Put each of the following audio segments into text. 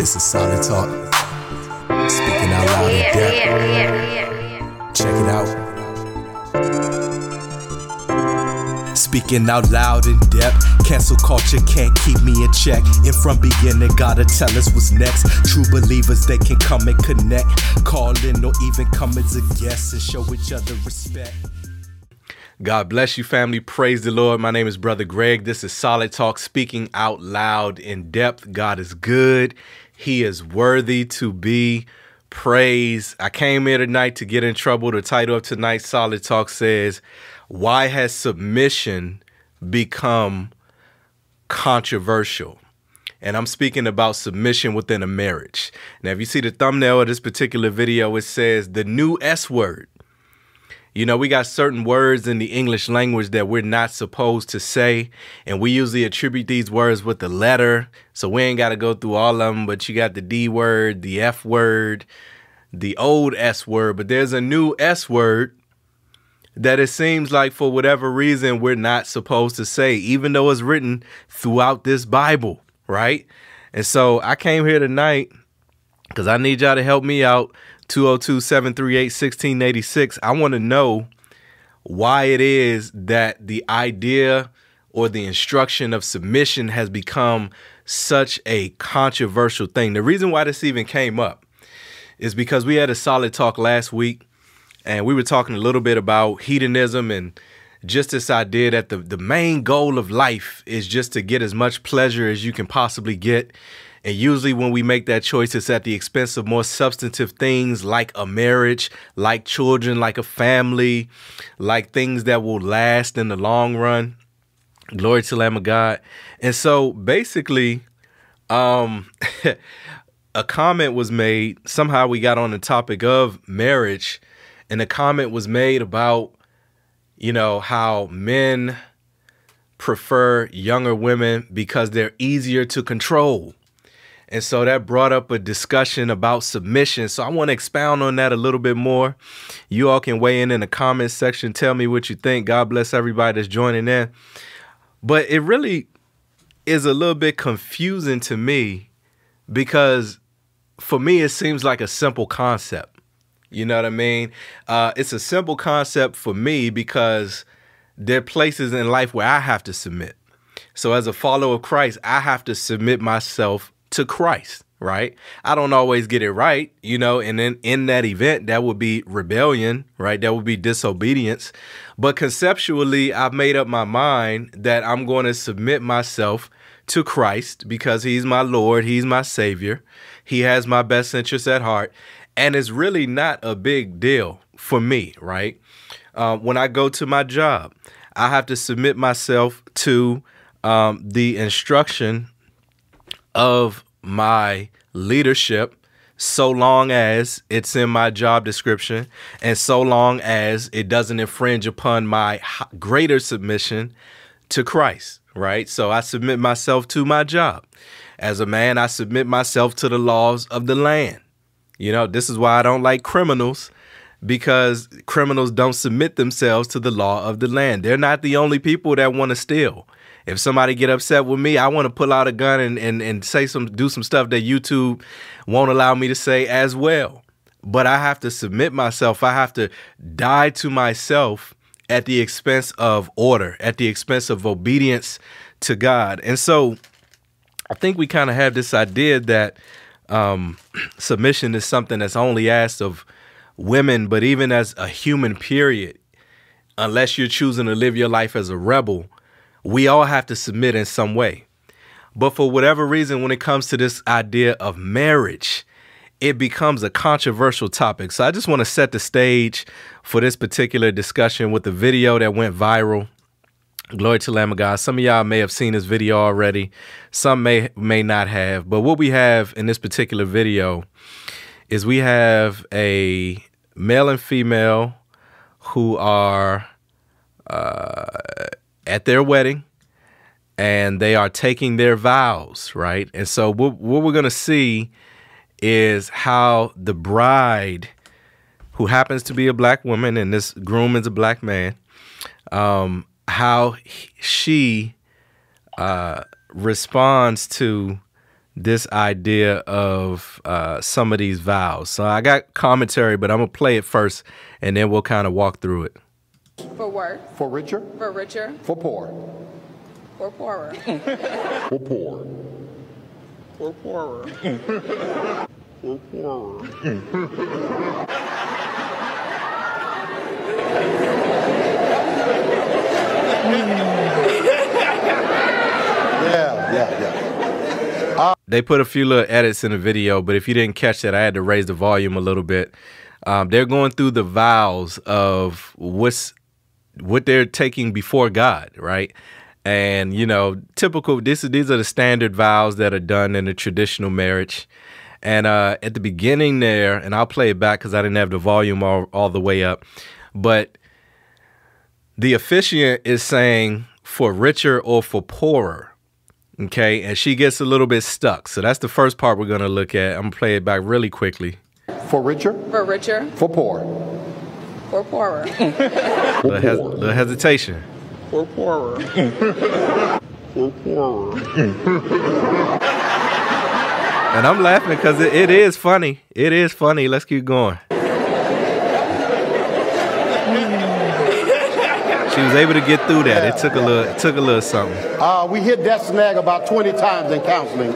This is solid talk. Speaking out loud in depth. Check it out. Speaking out loud in depth. Cancel culture can't keep me in check. And from beginning, gotta tell us what's next. True believers, they can come and connect. Call in or even come as a guest and show each other respect. God bless you, family. Praise the Lord. My name is Brother Greg. This is Solid Talk, speaking out loud in depth. God is good. He is worthy to be praised. I came here tonight to get in trouble. The title of tonight's Solid Talk says, Why Has Submission Become Controversial? And I'm speaking about submission within a marriage. Now, if you see the thumbnail of this particular video, it says the new S word. You know, we got certain words in the English language that we're not supposed to say, and we usually attribute these words with the letter. So we ain't got to go through all of them, but you got the D word, the F word, the old S word, but there's a new S word that it seems like for whatever reason we're not supposed to say, even though it's written throughout this Bible, right? And so I came here tonight because I need y'all to help me out 202 738 1686. I want to know why it is that the idea or the instruction of submission has become such a controversial thing. The reason why this even came up is because we had a solid talk last week and we were talking a little bit about hedonism and just this idea that the, the main goal of life is just to get as much pleasure as you can possibly get and usually, when we make that choice, it's at the expense of more substantive things like a marriage, like children, like a family, like things that will last in the long run. Glory to the Lamb of God. And so basically, um, a comment was made. Somehow we got on the topic of marriage, and a comment was made about, you know, how men prefer younger women because they're easier to control. And so that brought up a discussion about submission. So I want to expound on that a little bit more. You all can weigh in in the comments section. Tell me what you think. God bless everybody that's joining in. But it really is a little bit confusing to me because for me, it seems like a simple concept. You know what I mean? Uh, it's a simple concept for me because there are places in life where I have to submit. So, as a follower of Christ, I have to submit myself to Christ, right? I don't always get it right, you know, and then in that event, that would be rebellion, right? That would be disobedience. But conceptually, I've made up my mind that I'm going to submit myself to Christ because he's my Lord, he's my Savior, he has my best interests at heart. And it's really not a big deal for me, right? Uh, when I go to my job, I have to submit myself to um, the instruction of my leadership so long as it's in my job description and so long as it doesn't infringe upon my greater submission to Christ, right? So I submit myself to my job. As a man, I submit myself to the laws of the land. You know, this is why I don't like criminals because criminals don't submit themselves to the law of the land. They're not the only people that want to steal if somebody get upset with me, I want to pull out a gun and, and, and say some do some stuff that YouTube won't allow me to say as well. But I have to submit myself. I have to die to myself at the expense of order, at the expense of obedience to God. And so I think we kind of have this idea that um, submission is something that's only asked of women, but even as a human period, unless you're choosing to live your life as a rebel, we all have to submit in some way. But for whatever reason, when it comes to this idea of marriage, it becomes a controversial topic. So I just want to set the stage for this particular discussion with the video that went viral. Glory to Lamb of God. Some of y'all may have seen this video already. Some may may not have. But what we have in this particular video is we have a male and female who are uh, at their wedding and they are taking their vows, right? And so what, what we're going to see is how the bride, who happens to be a black woman, and this groom is a black man, um, how he, she uh, responds to this idea of uh, some of these vows. So I got commentary, but I'm gonna play it first, and then we'll kind of walk through it. For work. For richer. For richer. For poor. For poorer. For poor. For poorer. For poorer. yeah, yeah, yeah. They put a few little edits in the video, but if you didn't catch that, I had to raise the volume a little bit. Um, they're going through the vows of what's what they're taking before God, right? And you know, typical. This is these are the standard vows that are done in a traditional marriage. And uh, at the beginning there, and I'll play it back because I didn't have the volume all, all the way up, but the officiant is saying for richer or for poorer. Okay, and she gets a little bit stuck. So that's the first part we're gonna look at. I'm gonna play it back really quickly. For richer. For richer. For poor. For poorer. Little, hes- little hesitation. For poorer. For poorer. And I'm laughing because it, it is funny. It is funny. Let's keep going. She was able to get through that. It took a little. It took a little something. Uh, we hit that snag about 20 times in counseling.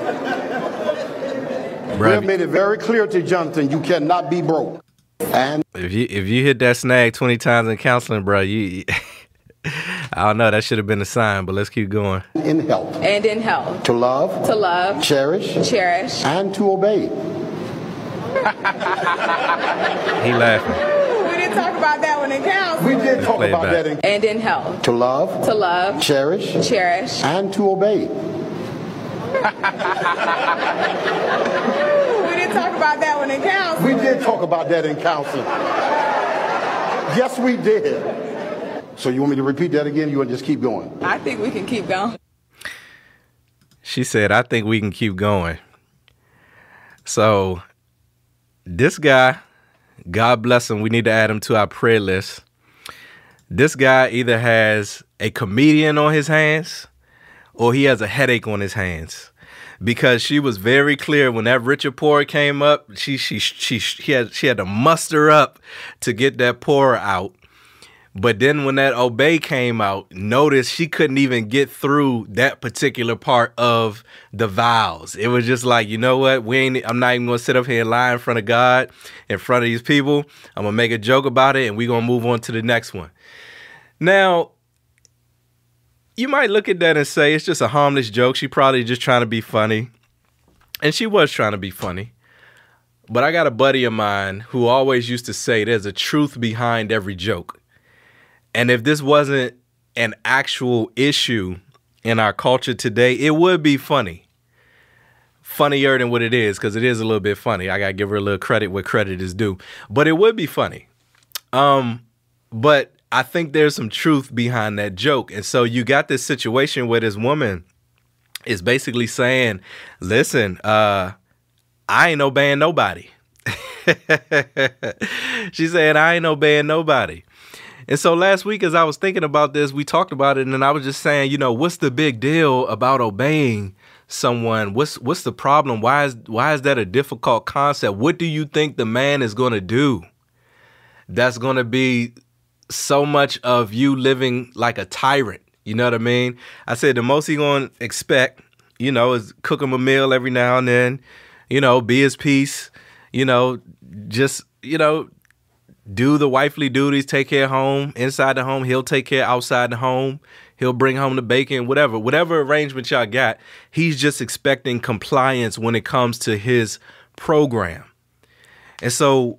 We have made it very clear to Jonathan you cannot be broke. And if you if you hit that snag 20 times in counseling, bro, you. I don't know. That should have been a sign, but let's keep going. in health. And in health. To love, To love. cherish, Cherish. and to obey. He laughing. We didn't talk about that one in counseling. We did talk play it about back. that in And in health. to love, To love. cherish, Cherish. and to obey. We didn't talk about that one in council. We did talk about that in counseling. Yes, we did. So you want me to repeat that again? You want to just keep going? I think we can keep going. She said, I think we can keep going. So, this guy, God bless him, we need to add him to our prayer list. This guy either has a comedian on his hands or he has a headache on his hands. Because she was very clear when that Richard pour came up, she she she she had she had to muster up to get that pour out. But then when that obey came out, notice she couldn't even get through that particular part of the vows. It was just like, you know what? We ain't I'm not even gonna sit up here and lie in front of God, in front of these people. I'm gonna make a joke about it and we're gonna move on to the next one. Now, you might look at that and say it's just a harmless joke. She probably just trying to be funny. And she was trying to be funny. But I got a buddy of mine who always used to say there's a truth behind every joke. And if this wasn't an actual issue in our culture today, it would be funny. Funnier than what it is, because it is a little bit funny. I gotta give her a little credit where credit is due. But it would be funny. Um, but I think there's some truth behind that joke. And so you got this situation where this woman is basically saying, listen, uh, I ain't obeying nobody. she said, I ain't obeying nobody. And so last week, as I was thinking about this, we talked about it, and then I was just saying, you know, what's the big deal about obeying someone? What's what's the problem? Why is why is that a difficult concept? What do you think the man is going to do? That's going to be so much of you living like a tyrant. You know what I mean? I said the most he to expect, you know, is cook him a meal every now and then. You know, be his peace. You know, just you know, do the wifely duties, take care of home, inside the home. He'll take care outside the home. He'll bring home the bacon, whatever, whatever arrangement y'all got. He's just expecting compliance when it comes to his program. And so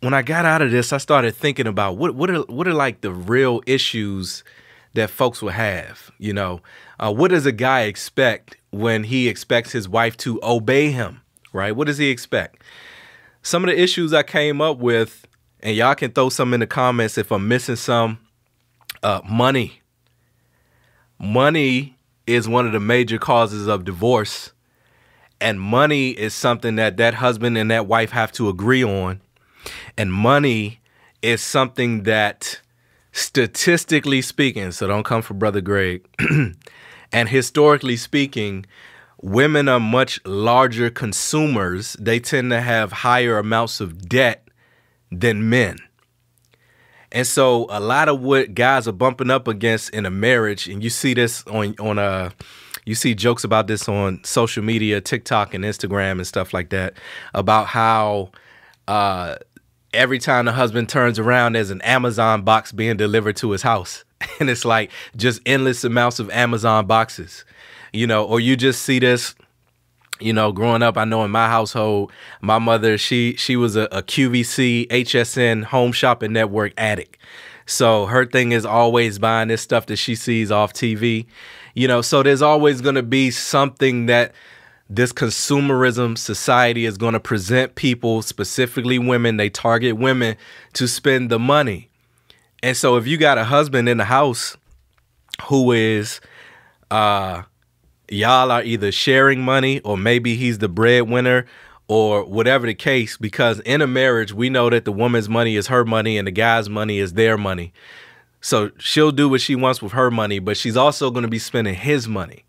when I got out of this, I started thinking about what what are what are like the real issues that folks will have. You know, uh, what does a guy expect when he expects his wife to obey him? Right? What does he expect? Some of the issues I came up with, and y'all can throw some in the comments if I'm missing some. Uh, money. Money is one of the major causes of divorce, and money is something that that husband and that wife have to agree on. And money is something that, statistically speaking, so don't come for Brother Greg, and historically speaking, women are much larger consumers. They tend to have higher amounts of debt than men. And so a lot of what guys are bumping up against in a marriage, and you see this on on uh you see jokes about this on social media, TikTok and Instagram and stuff like that, about how uh every time the husband turns around, there's an Amazon box being delivered to his house. And it's like just endless amounts of Amazon boxes. You know, or you just see this you know, growing up, I know in my household, my mother, she she was a, a QVC HSN home shopping network addict. So her thing is always buying this stuff that she sees off TV. You know, so there's always gonna be something that this consumerism society is going to present people, specifically women, they target women to spend the money. And so if you got a husband in the house who is uh y'all are either sharing money or maybe he's the breadwinner or whatever the case because in a marriage we know that the woman's money is her money and the guy's money is their money so she'll do what she wants with her money but she's also going to be spending his money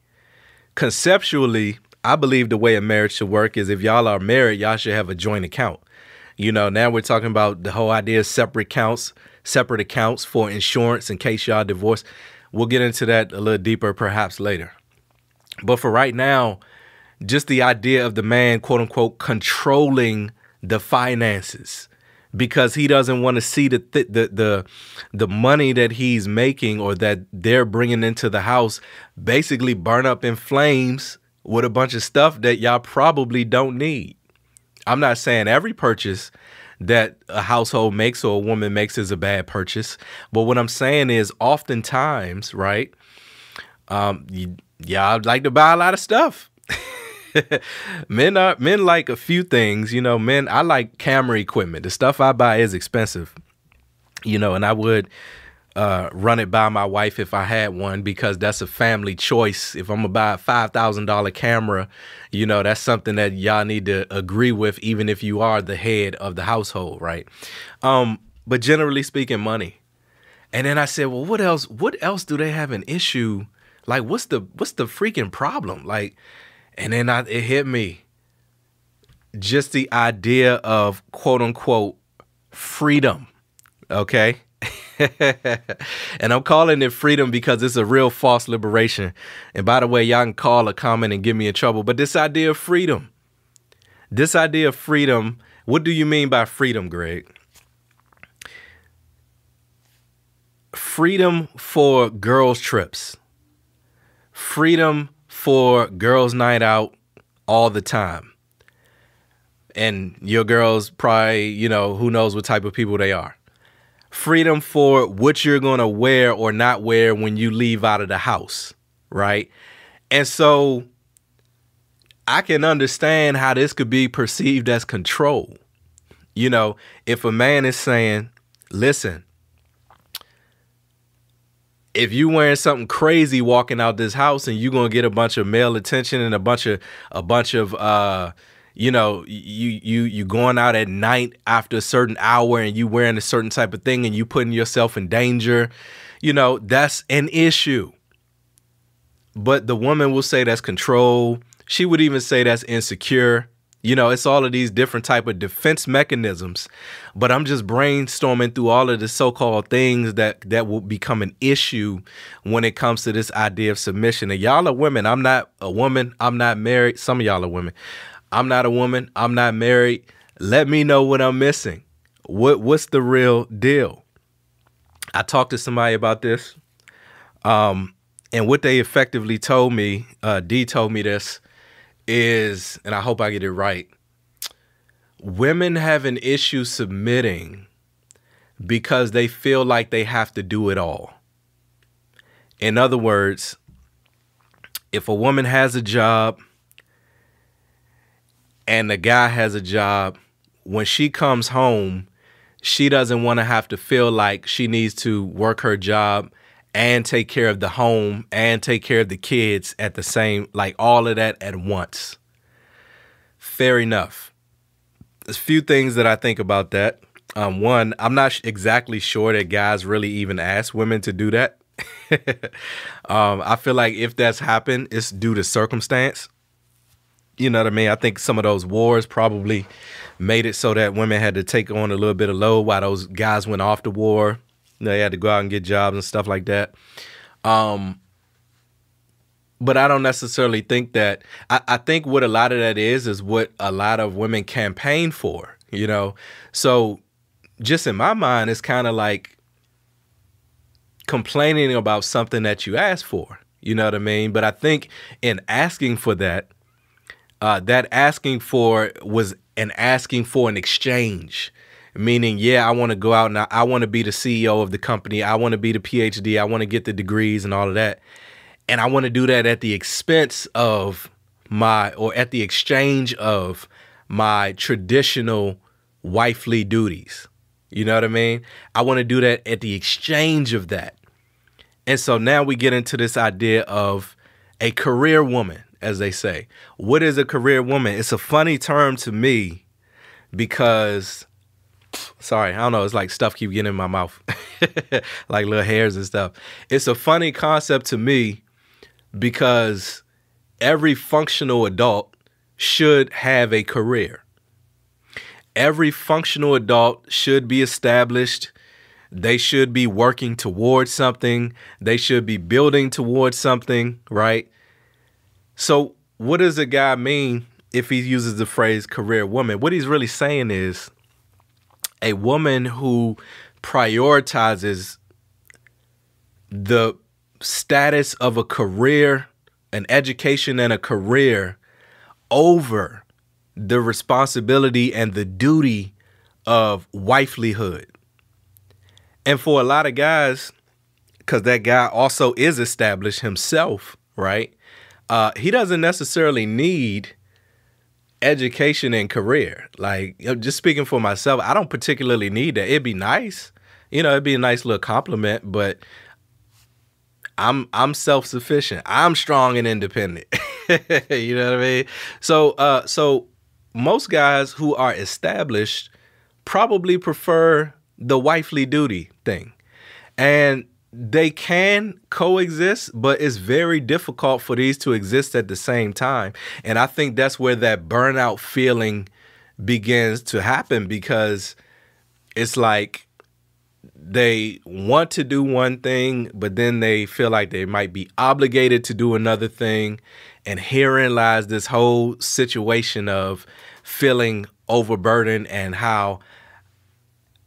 conceptually i believe the way a marriage should work is if y'all are married y'all should have a joint account. You know now we're talking about the whole idea of separate accounts separate accounts for insurance in case y'all divorce. We'll get into that a little deeper perhaps later. But for right now, just the idea of the man, quote unquote, controlling the finances because he doesn't want to see the, th- the the the money that he's making or that they're bringing into the house basically burn up in flames with a bunch of stuff that y'all probably don't need. I'm not saying every purchase that a household makes or a woman makes is a bad purchase, but what I'm saying is oftentimes, right? Um, you, y'all like to buy a lot of stuff. men are men like a few things, you know. Men, I like camera equipment. The stuff I buy is expensive, you know, and I would uh, run it by my wife if I had one because that's a family choice. If I'm gonna buy a five thousand dollar camera, you know, that's something that y'all need to agree with, even if you are the head of the household, right? Um, but generally speaking, money. And then I said, well, what else? What else do they have an issue? Like, what's the what's the freaking problem? Like, and then I, it hit me. Just the idea of quote unquote freedom. Okay. and I'm calling it freedom because it's a real false liberation. And by the way, y'all can call a comment and get me in trouble. But this idea of freedom, this idea of freedom, what do you mean by freedom, Greg? Freedom for girls' trips freedom for girls' night out all the time. And your girls probably, you know, who knows what type of people they are. Freedom for what you're going to wear or not wear when you leave out of the house, right? And so I can understand how this could be perceived as control. You know, if a man is saying, listen, if you wearing something crazy walking out this house and you're gonna get a bunch of male attention and a bunch of a bunch of uh you know you you you going out at night after a certain hour and you wearing a certain type of thing and you putting yourself in danger you know that's an issue but the woman will say that's control she would even say that's insecure you know, it's all of these different type of defense mechanisms, but I'm just brainstorming through all of the so-called things that that will become an issue when it comes to this idea of submission. And y'all are women. I'm not a woman. I'm not married. Some of y'all are women. I'm not a woman. I'm not married. Let me know what I'm missing. What what's the real deal? I talked to somebody about this. Um, and what they effectively told me, uh, D told me this is, and I hope I get it right, women have an issue submitting because they feel like they have to do it all. In other words, if a woman has a job and the guy has a job, when she comes home, she doesn't want to have to feel like she needs to work her job and take care of the home and take care of the kids at the same like all of that at once. Fair enough. There's a few things that I think about that. Um, one, I'm not exactly sure that guys really even ask women to do that. um, I feel like if that's happened, it's due to circumstance. You know what I mean? I think some of those wars probably made it so that women had to take on a little bit of load while those guys went off to war. You know, They had to go out and get jobs and stuff like that. Um, but I don't necessarily think that. I, I think what a lot of that is is what a lot of women campaign for. You know, so just in my mind, it's kind of like complaining about something that you asked for. You know what I mean? But I think in asking for that, uh, that asking for was an asking for an exchange. Meaning yeah i want to go out and i, I want to be the ceo of the company. I want to be the phd i want to get the degrees and all of that. And i want to do that at the expense of my or at the exchange of my traditional wifely duties. You know what i mean? I want to do that at the exchange of that. And so now we get into this idea of a career woman as they say what is a career woman it's a funny term to me because sorry, I don't know. It's like stuff keep getting in my mouth, like little hairs and stuff. It's a funny concept to me because every functional adult should have a career. Every functional adult should be established. They should be working towards something. They should be building towards something, right? So, what does a guy mean if he uses the phrase career woman? What he's really saying is a woman who prioritizes the status of a career, an education and a career over the responsibility and the duty of wifelyhood. And for a lot of guys, because that guy also is established himself, right? Uh, he doesn't necessarily need education and career. Like just speaking for myself, I don't particularly need that. It'd be nice, you know, it'd be a nice little compliment, but I'm I'm self sufficient. I'm strong and independent. you know what I mean? So uh so most guys who are established probably prefer the wifely duty thing. And they can coexist, but it's very difficult for these to exist at the same time. And I think that's where that burnout feeling begins to happen because it's like they want to do one thing, but then they feel like they might be obligated to do another thing. And herein lies this whole situation of feeling overburdened and how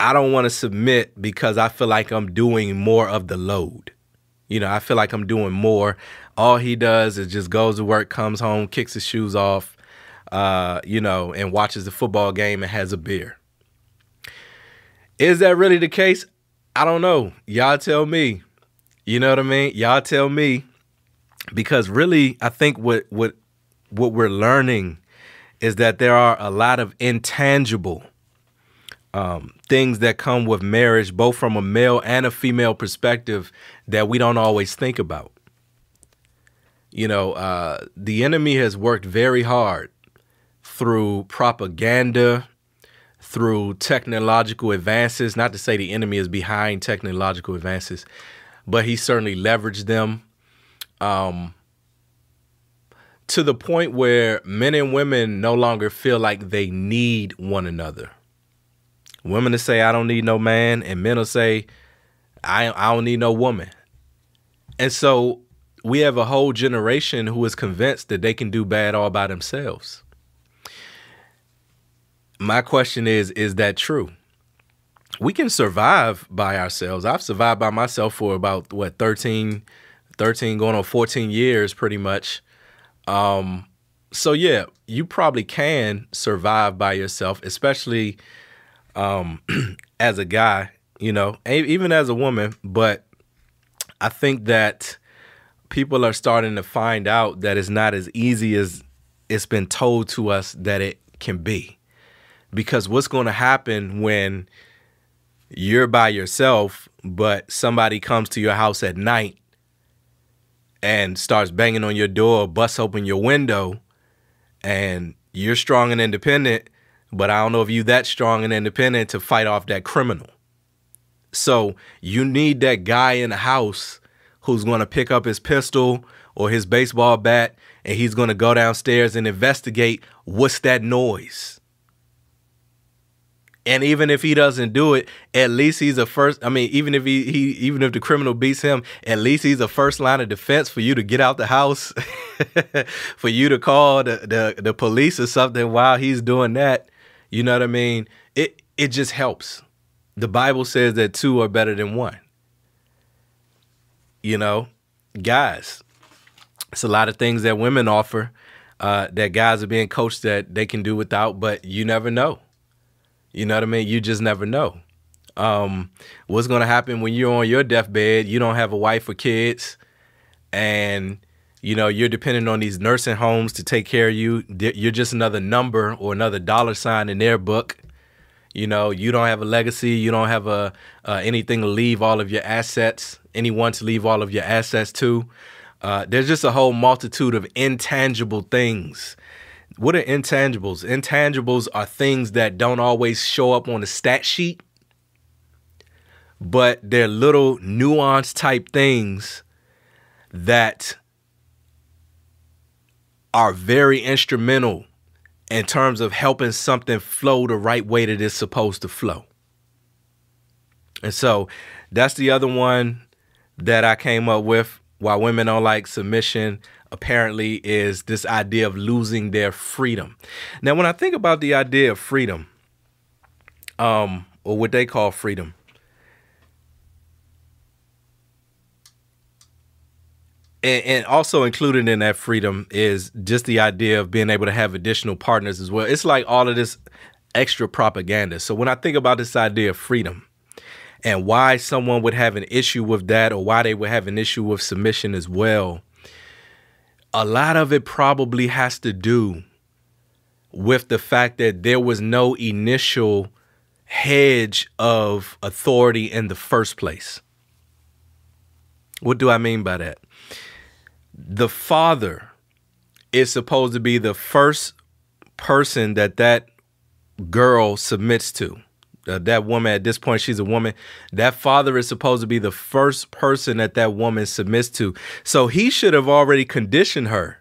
I don't want to submit because I feel like I'm doing more of the load. You know, I feel like I'm doing more. All he does is just goes to work, comes home, kicks his shoes off, uh, you know, and watches the football game and has a beer. Is that really the case? I don't know. Y'all tell me. You know what I mean? Y'all tell me. Because really, I think what what what we're learning is that there are a lot of intangible um, things that come with marriage, both from a male and a female perspective, that we don't always think about. You know, uh, the enemy has worked very hard through propaganda, through technological advances. Not to say the enemy is behind technological advances, but he certainly leveraged them um, to the point where men and women no longer feel like they need one another Women to say I don't need no man, and men will say I I don't need no woman. And so we have a whole generation who is convinced that they can do bad all by themselves. My question is is that true? We can survive by ourselves. I've survived by myself for about what 13 13 going on 14 years pretty much. Um so yeah, you probably can survive by yourself, especially um, as a guy, you know, even as a woman. But I think that people are starting to find out that it's not as easy as it's been told to us that it can be. Because what's going to happen when you're by yourself, but somebody comes to your house at night and starts banging on your door, busts open your window, and you're strong and independent, but I don't know if you that strong and independent to fight off that criminal. So you need that guy in the house who's going to pick up his pistol or his baseball bat and he's going to go downstairs and investigate what's that noise. And even if he doesn't do it, at least he's a first. I mean, even if he, he even if the criminal beats him, at least he's a first line of defense for you to get out the house, for you to call the, the the police or something while he's doing that. You know what I mean? It it just helps. The Bible says that two are better than one. You know, guys, it's a lot of things that women offer uh, that guys are being coached that they can do without, but you never know. You know what I mean? You just never know. Um, what's going to happen when you're on your deathbed? You don't have a wife or kids, and you know you're dependent on these nursing homes to take care of you. You're just another number or another dollar sign in their book. You know, you don't have a legacy. You don't have a uh, anything to leave all of your assets. Anyone to leave all of your assets to. Uh, there's just a whole multitude of intangible things. What are intangibles? Intangibles are things that don't always show up on the stat sheet, but they're little nuance type things that are very instrumental in terms of helping something flow the right way that it's supposed to flow. And so that's the other one that I came up with why women don't like submission apparently is this idea of losing their freedom. Now, when I think about the idea of freedom, um, or what they call freedom, and, and, also included in that freedom is just the idea of being able to have additional partners as well. It's like all of this extra propaganda. So when I think about this idea of freedom, and why someone would have an issue with that or why they would have an issue with submission as well. A lot of it probably has to do with the fact that there was no initial hedge of authority in the first place. What do I mean by that? The father is supposed to be the first person that that girl submits to. Uh, that woman at this point she's a woman. That father is supposed to be the first person that that woman submits to. So he should have already conditioned her.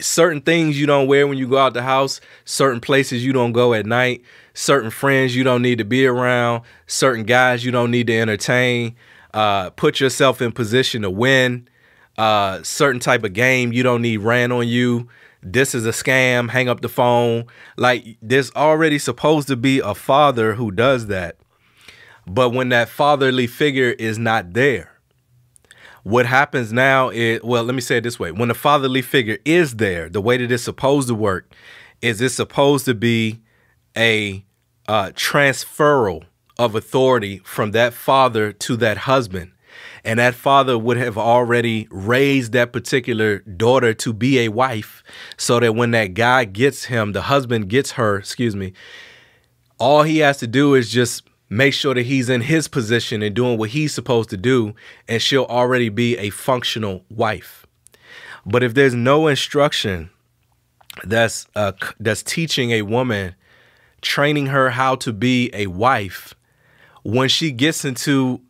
Certain things you don't wear when you go out the house certain places you don't go at night certain friends you don't need to be around certain guys you don't need to entertain uh, put yourself in position to win uh, certain type of game you don't need ran on you this is a scam, hang up the phone. Like there's already supposed to be a father who does that. But when that fatherly figure is not there, what happens now is well, let me say it this way. When the fatherly figure is there, the way that it's supposed to work is it's supposed to be a uh, transferal of authority from that father to that husband. And that father would have already raised that particular daughter to be a wife so that when that guy gets him the husband gets her excuse me all he has to do is just make sure that he's in his position and doing what he's supposed to do and she'll already be a functional wife. But if there's no instruction that's uh, that's teaching a woman training her how to be a wife when she gets into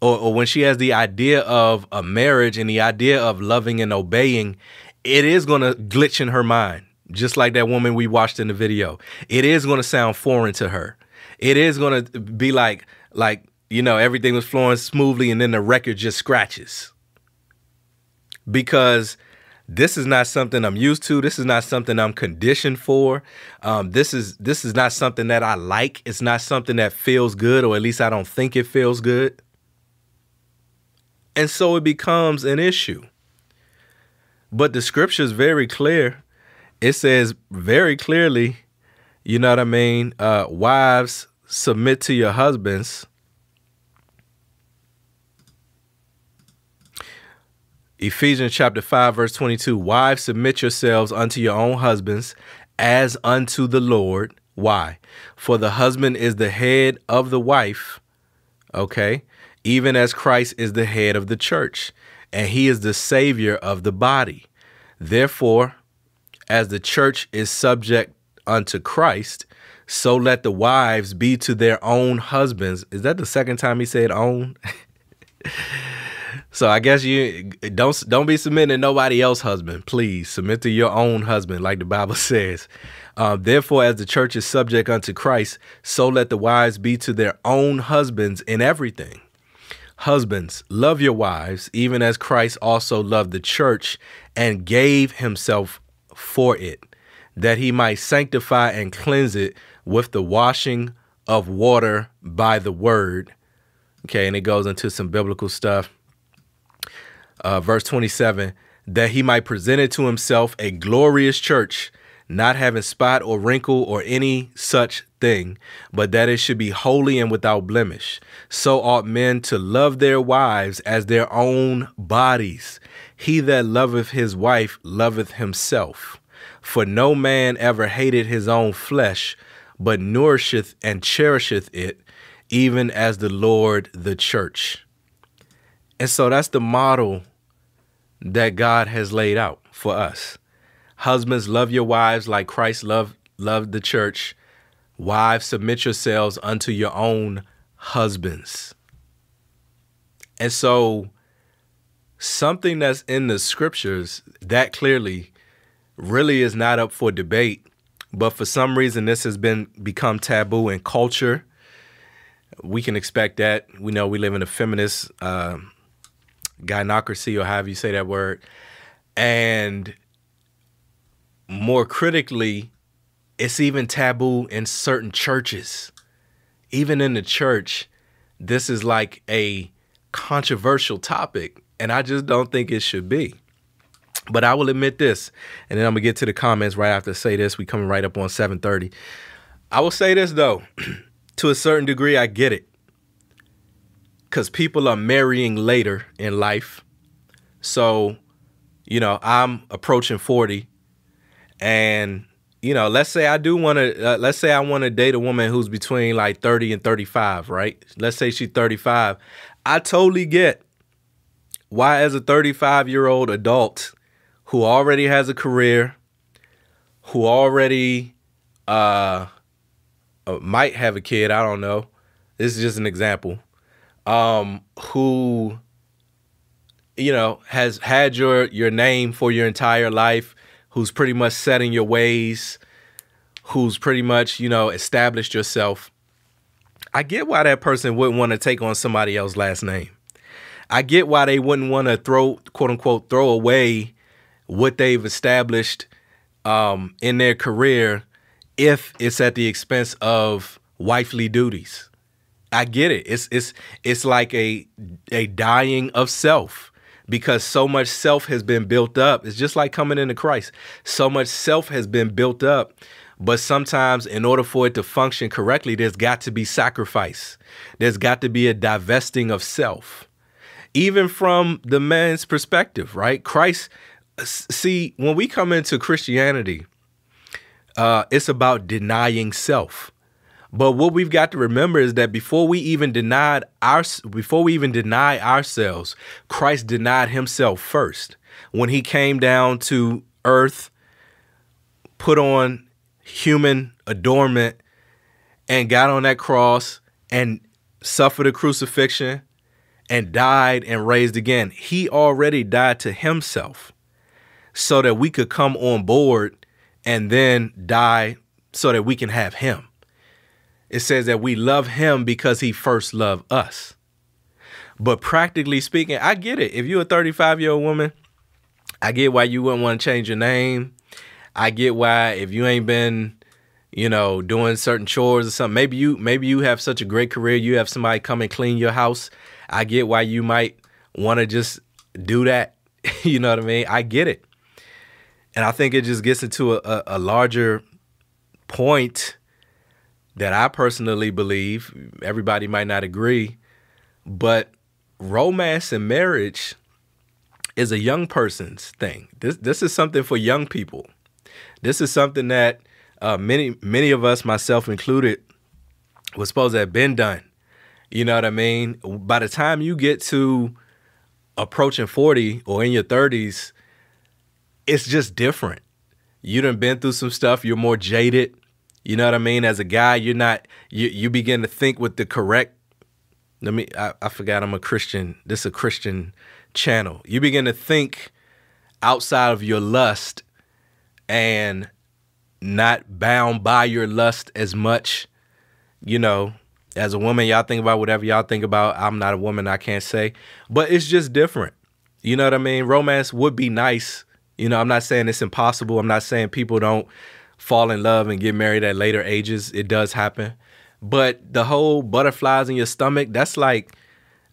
or, or when she has the idea of a marriage and the idea of loving and obeying, it is going to glitch in her mind, just like that woman we watched in the video. It is going to sound foreign to her. It is going to be like, like, you know, everything was flowing smoothly and then the record just scratches. Because this is not something I'm used to. This is not something I'm conditioned for. Um, this is this is not something that I like. It's not something that feels good, or at least I don't think it feels good. And so it becomes an issue. But the scripture is very clear. It says very clearly, you know what I mean? Uh, wives, submit to your husbands. Ephesians chapter 5, verse 22 Wives, submit yourselves unto your own husbands as unto the Lord. Why? For the husband is the head of the wife. Okay even as Christ is the head of the church, and he is the savior of the body. Therefore, as the church is subject unto Christ, so let the wives be to their own husbands. Is that the second time he said own? So I guess you don't don't be submitting to nobody else husband. Please submit to your own husband, like the Bible says. Uh, Therefore, as the church is subject unto Christ, so let the wives be to their own husbands in everything. Husbands, love your wives, even as Christ also loved the church and gave himself for it, that he might sanctify and cleanse it with the washing of water by the word. Okay, and it goes into some biblical stuff. Uh, verse 27 that he might present it to himself a glorious church not having spot or wrinkle or any such thing, but that it should be holy and without blemish. So ought men to love their wives as their own bodies. He that loveth his wife loveth himself. For no man ever hated his own flesh, but nourisheth and cherisheth it, even as the Lord the church. And so that's the model that God has laid out for us. Husbands, love your wives like Christ loved loved the church. Wives, submit yourselves unto your own husbands. And so something that's in the scriptures that clearly really is not up for debate, but for some reason this has been become taboo in culture. We can expect that. We know we live in a feminist uh, gynocracy, or however you say that word, and more critically, it's even taboo in certain churches. Even in the church, this is like a controversial topic, and I just don't think it should be. But I will admit this, and then I'm gonna get to the comments right after I say this. We coming right up on 7:30. I will say this though, to a certain degree, I get it, because people are marrying later in life. So, you know, I'm approaching 40 and you know, let's say I do want to, uh, let's say I want to date a woman who's between like 30 and 35, right? Let's say she's 35. I totally get why, as a 35 year old adult who already has a career, who already uh, uh, might have a kid, I don't know. This is just an example. Um, who, you know, has had your your name for your entire life who's pretty much set in your ways, who's pretty much, you know, established yourself. I get why that person wouldn't want to take on somebody else's last name. I get why they wouldn't want to throw, quote unquote, throw away what they've established um, in their career if it's at the expense of wifely duties. I get it. It's it's it's like a a dying of self because so much self has been built up. It's just like coming into Christ. So much self has been built up. But sometimes, in order for it to function correctly, there's got to be sacrifice. There's got to be a divesting of self. Even from the man's perspective, right? Christ, see, when we come into Christianity, uh, it's about denying self. But what we've got to remember is that before we even denied our before we even deny ourselves, Christ denied himself first. When he came down to earth, put on human adornment and got on that cross and suffered a crucifixion and died and raised again. He already died to himself so that we could come on board and then die so that we can have him it says that we love him because he first loved us. But practically speaking, I get it. If you're a 35 year old woman, I get why you wouldn't want to change your name. I get why if you ain't been, you know, doing certain chores or something, maybe you maybe you have such a great career, you have somebody come and clean your house. I get why you might want to just do that. you know what I mean? I get it. And I think it just gets into a, a, a larger point that I personally believe, everybody might not agree, but romance and marriage is a young person's thing. This this is something for young people. This is something that uh, many many of us, myself included, was supposed to have been done. You know what I mean? By the time you get to approaching 40 or in your 30s, it's just different. You done been through some stuff, you're more jaded. You know what I mean? As a guy, you're not you you begin to think with the correct let me I, I forgot I'm a Christian. This is a Christian channel. You begin to think outside of your lust and not bound by your lust as much, you know, as a woman, y'all think about whatever y'all think about. I'm not a woman, I can't say. But it's just different. You know what I mean? Romance would be nice. You know, I'm not saying it's impossible. I'm not saying people don't fall in love and get married at later ages. It does happen. But the whole butterflies in your stomach, that's like,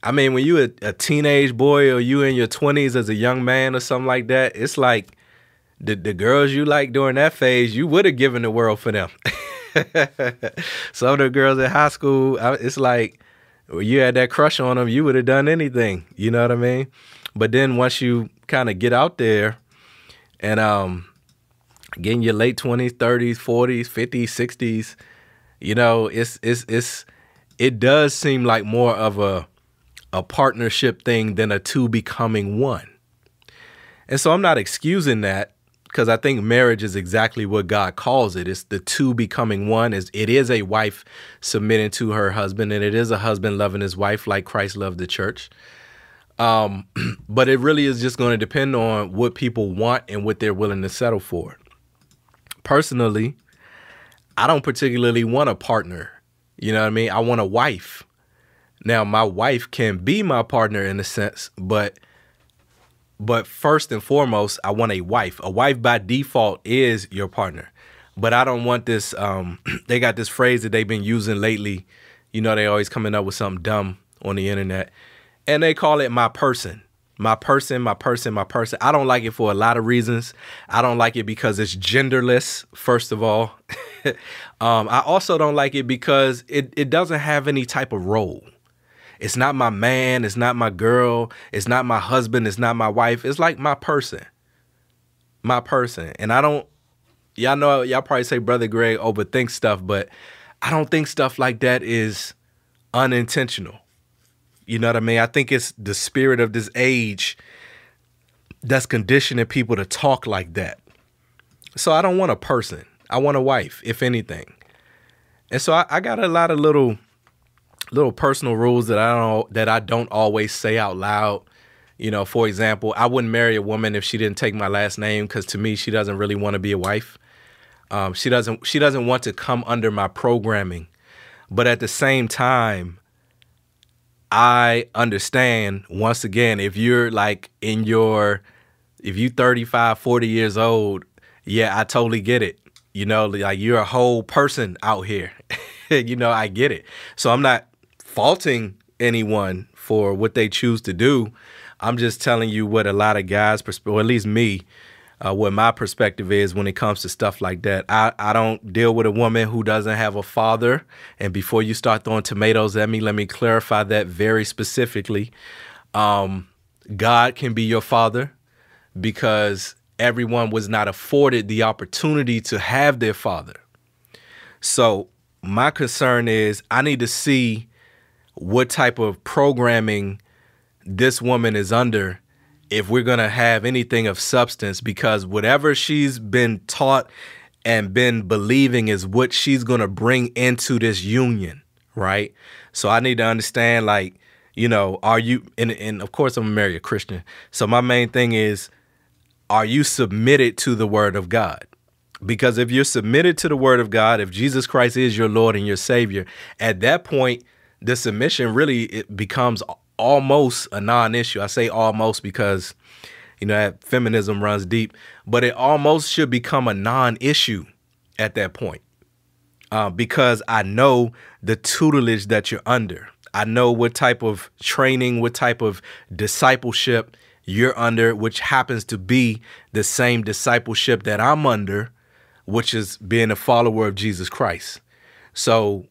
I mean, when you a, a teenage boy or you in your 20s as a young man or something like that, it's like the, the girls you like during that phase, you would have given the world for them. Some of the girls in high school, it's like you had that crush on them, you would have done anything. You know what I mean? But then once you kind of get out there and um, get in your late 20s, 30s, 40s, 50s, 60s, you know, it's it's it's it does seem like more of a a partnership thing than a two becoming one. And so I'm not excusing that because I think marriage is exactly what God calls it. It's the two becoming one. Is it is a wife submitting to her husband, and it is a husband loving his wife like Christ loved the church. Um, but it really is just going to depend on what people want and what they're willing to settle for. Personally, I don't particularly want a partner. You know what I mean? I want a wife. Now, my wife can be my partner in a sense, but but first and foremost, I want a wife. A wife by default is your partner. But I don't want this um they got this phrase that they've been using lately. You know, they always coming up with something dumb on the internet. And they call it my person. My person, my person, my person. I don't like it for a lot of reasons. I don't like it because it's genderless, first of all. um, I also don't like it because it, it doesn't have any type of role. It's not my man, it's not my girl, it's not my husband, it's not my wife. It's like my person. My person. And I don't y'all know y'all probably say brother Greg overthink stuff, but I don't think stuff like that is unintentional. You know what I mean? I think it's the spirit of this age that's conditioning people to talk like that. So I don't want a person. I want a wife, if anything. And so I, I got a lot of little little personal rules that I don't that I don't always say out loud. You know, for example, I wouldn't marry a woman if she didn't take my last name because to me, she doesn't really want to be a wife. Um, she doesn't she doesn't want to come under my programming, but at the same time, I understand once again if you're like in your if you 35, 40 years old, yeah, I totally get it. You know, like you're a whole person out here. you know, I get it. So I'm not faulting anyone for what they choose to do. I'm just telling you what a lot of guys, or at least me, uh, what my perspective is when it comes to stuff like that. I, I don't deal with a woman who doesn't have a father. And before you start throwing tomatoes at me, let me clarify that very specifically. Um, God can be your father because everyone was not afforded the opportunity to have their father. So my concern is I need to see what type of programming this woman is under if we're going to have anything of substance because whatever she's been taught and been believing is what she's going to bring into this union, right? So I need to understand like, you know, are you and and of course I'm gonna marry a Christian. So my main thing is are you submitted to the word of God? Because if you're submitted to the word of God, if Jesus Christ is your Lord and your Savior, at that point the submission really it becomes almost a non-issue. I say almost because you know that feminism runs deep, but it almost should become a non-issue at that point. Uh, because I know the tutelage that you're under. I know what type of training, what type of discipleship you're under, which happens to be the same discipleship that I'm under, which is being a follower of Jesus Christ. So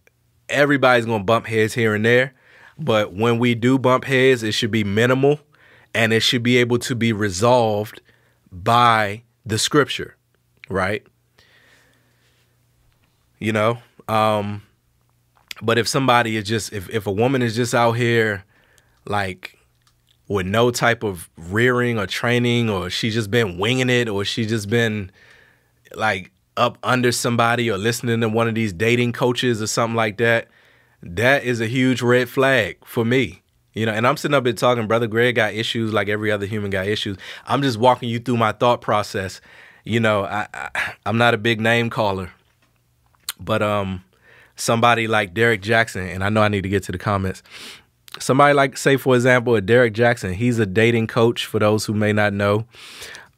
everybody's gonna bump heads here and there, but when we do bump heads, it should be minimal and it should be able to be resolved by the scripture, right? You know, um, but if somebody is just if if a woman is just out here like with no type of rearing or training or she's just been winging it or she's just been like up under somebody or listening to one of these dating coaches or something like that, that is a huge red flag for me. You know, and I'm sitting up here talking, brother Greg got issues like every other human got issues. I'm just walking you through my thought process. You know, I, I I'm not a big name caller, but um, somebody like Derrick Jaxn, and I know I need to get to the comments. Somebody like, say, for example, a Derrick Jaxn. He's a dating coach. For those who may not know,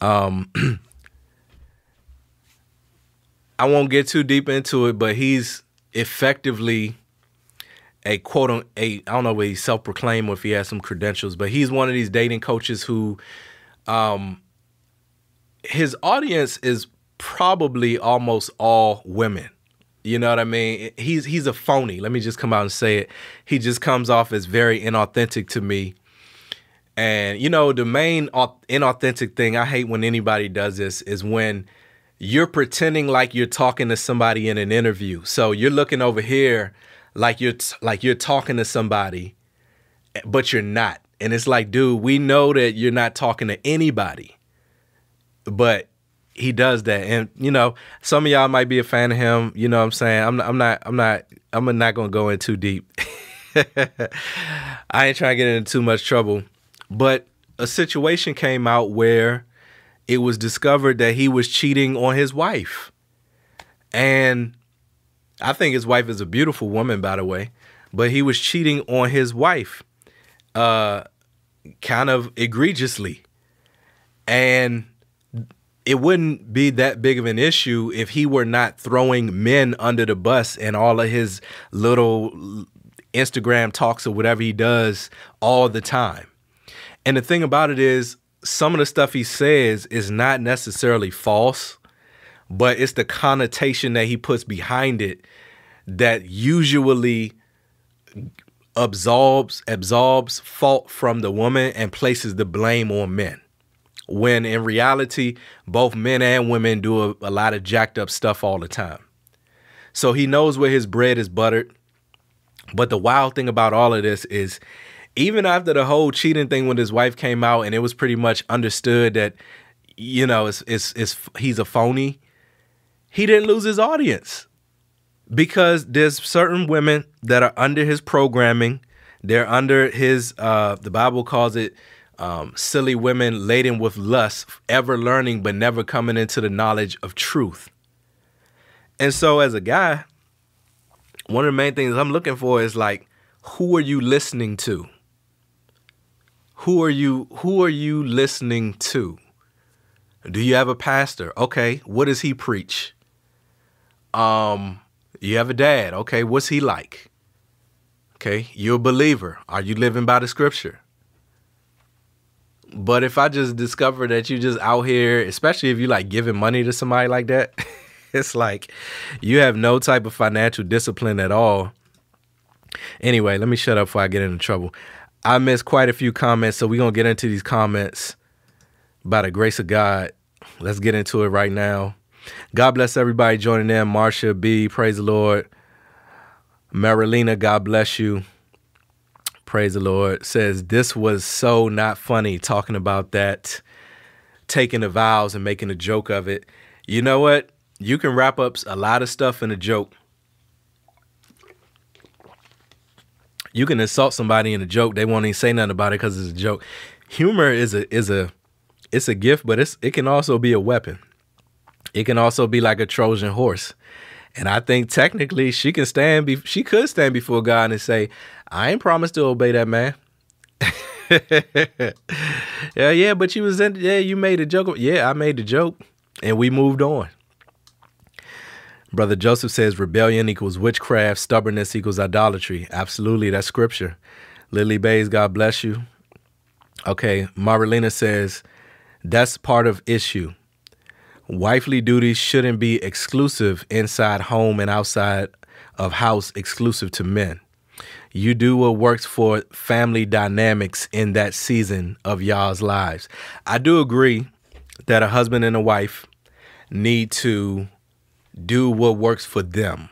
um, I won't get too deep into it, but he's effectively a quote on a I don't know what he's self proclaimed or if he has some credentials, but he's one of these dating coaches who um his audience is probably almost all women. You know what I mean? He's he's a phony. Let me just come out and say it. He just comes off as very inauthentic to me. And you know, the main inauthentic thing I hate when anybody does this is when you're pretending like you're talking to somebody in an interview. So you're looking over here like you're like you're talking to somebody, but you're not. And it's like, dude, we know that you're not talking to anybody, but he does that. And you know, some of y'all might be a fan of him. You know what I'm saying? I'm not, I'm not I'm not I'm not gonna go in too deep. I ain't trying to get into too much trouble. But a situation came out where it was discovered that he was cheating on his wife. And I think his wife is a beautiful woman, by the way, but he was cheating on his wife, uh, kind of egregiously, and it wouldn't be that big of an issue if he were not throwing men under the bus and all of his little Instagram talks or whatever he does all the time. And the thing about it is, some of the stuff he says is not necessarily false, but it's the connotation that he puts behind it that usually absolves absorbs fault from the woman and places the blame on men. When in reality both men and women do a, a, lot of jacked up stuff all the time. So he knows where his bread is buttered. But the wild thing about all of this is even after the whole cheating thing when his wife came out and it was pretty much understood that you know it's, it's, it's he's a phony he didn't lose his audience because there's certain women that are under his programming. They're under his, uh, the Bible calls it um, silly women laden with lust, ever learning but never coming into the knowledge of truth. And so, as a guy, one of the main things I'm looking for is like, who are you listening to? Who are you? Who are you listening to? Do you have a pastor? Okay, what does he preach? Um, you have a dad. Okay, what's he like? Okay, you're a believer. Are you living by the scripture? But if I just discover that you just out here, especially if you like giving money to somebody like that, it's like you have no type of financial discipline at all. Anyway, let me shut up before I get into trouble. I missed quite a few comments, so we're gonna get into these comments by the grace of God. Let's get into it right now. God bless everybody joining in. Marsha B, praise the Lord. Marilena, God bless you. Praise the Lord. Says this was so not funny talking about that, taking the vows and making a joke of it. You know what? You can wrap up a lot of stuff in a joke. You can insult somebody in a joke. They won't even say nothing about it because it's a joke. Humor is a is a it's a gift, but it's it can also be a weapon. It can also be like a Trojan horse. And I think technically she can stand be- she could stand before God and say, I ain't promised to obey that man. yeah, yeah, but you was in yeah, you made a joke. Yeah, I made the joke and we moved on. Brother Joseph says rebellion equals witchcraft, stubbornness equals idolatry. Absolutely, that's scripture. Lily Bays, God bless you. Okay, Marilena says that's part of issue. Wifely duties shouldn't be exclusive inside home and outside of house exclusive to men. You do what works for family dynamics in that season of y'all's lives. I do agree that a husband and a wife need to do what works for them.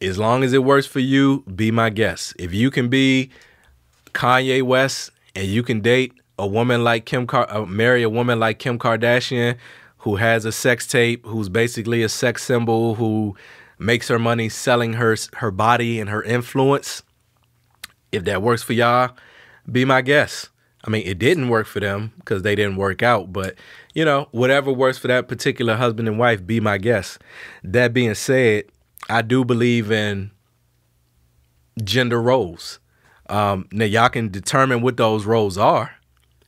As long as it works for you, be my guest. If you can be Kanye West and you can date a woman like Kim, Car- uh, marry a woman like Kim Kardashian, who has a sex tape, who's basically a sex symbol, who makes her money selling her her body and her influence. If that works for y'all, be my guest. I mean, it didn't work for them because they didn't work out, but you know, whatever works for that particular husband and wife, be my guest. That being said, I do believe in gender roles. Um, now, y'all can determine what those roles are.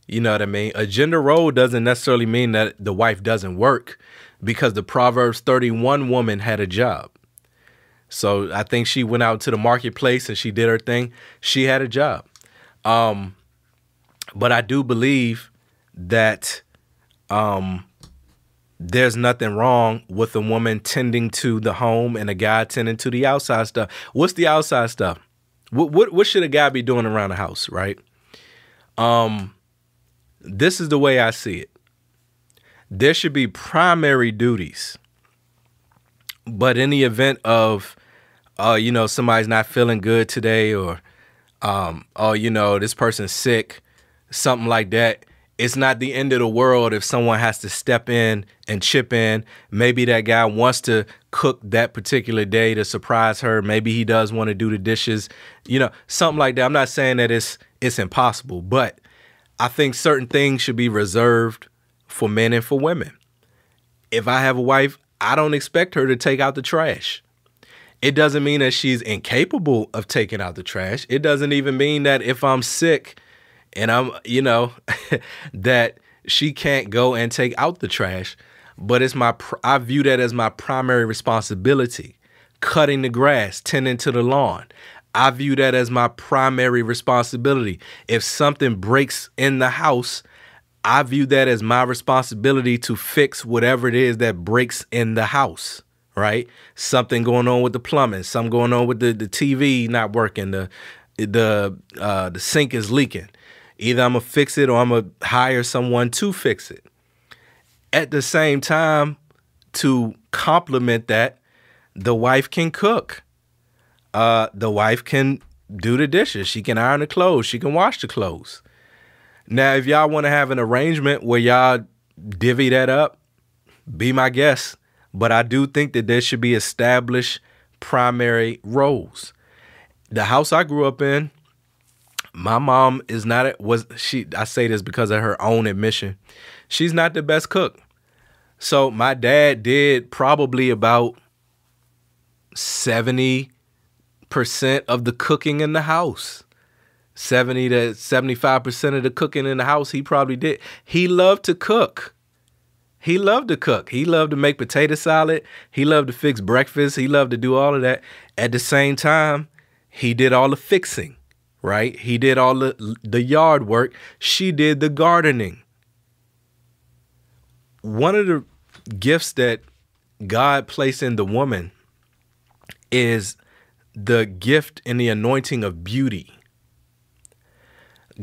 You know what I mean? A gender role doesn't necessarily mean that the wife doesn't work because the Proverbs 31 woman had a job. So I think she went out to the marketplace and she did her thing. She had a job. Um, but I do believe that um, there's nothing wrong with a woman tending to the home and a guy tending to the outside stuff. What's the outside stuff? What what, what should a guy be doing around the house, right? Um, this is the way I see it. There should be primary duties, but in the event of, uh, you know, somebody's not feeling good today, or, um, oh, you know, this person's sick, something like that it's not the end of the world if someone has to step in and chip in. Maybe that guy wants to cook that particular day to surprise her. Maybe he does want to do the dishes, you know, something like that. I'm not saying that it's it's impossible, but I think certain things should be reserved for men and for women. If I have a wife, I don't expect her to take out the trash. It doesn't mean that she's incapable of taking out the trash. It doesn't even mean that if I'm sick, and I'm, you know, that she can't go and take out the trash, but it's my I view that as my primary responsibility. Cutting the grass, tending to the lawn. I view that as my primary responsibility. If something breaks in the house, I view that as my responsibility to fix whatever it is that breaks in the house, right? Something going on with the plumbing, something going on with the, the TV not working, the the uh, the sink is leaking. Either I'm gonna fix it or I'm gonna hire someone to fix it. At the same time, to complement that, the wife can cook. Uh, the wife can do the dishes. She can iron the clothes. She can wash the clothes. Now, if y'all want to have an arrangement where y'all divvy that up, be my guest. But I do think that there should be established primary roles. The house I grew up in, my mom is not was she I say this because of her own admission. She's not the best cook. So my dad did probably about 70% of the cooking in the house. 70 to 75% of the cooking in the house he probably did. He loved to cook. He loved to cook. He loved to make potato salad. He loved to fix breakfast. He loved to do all of that. At the same time, he did all the fixing right? He did all the, the yard work, she did the gardening. One of the gifts that God placed in the woman is the gift and the anointing of beauty.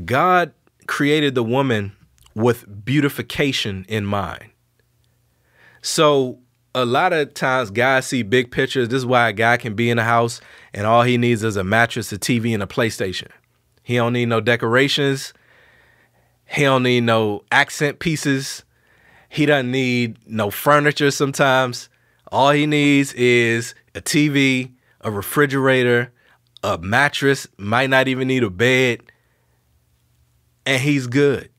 God created the woman with beautification in mind. So a lot of times guys see big pictures. This is why a guy can be in a house and all he needs is a mattress, a TV, and a PlayStation. He don't need no decorations. He don't need no accent pieces. He doesn't need no furniture sometimes. All he needs is a TV, a refrigerator, a mattress, might not even need a bed, and he's good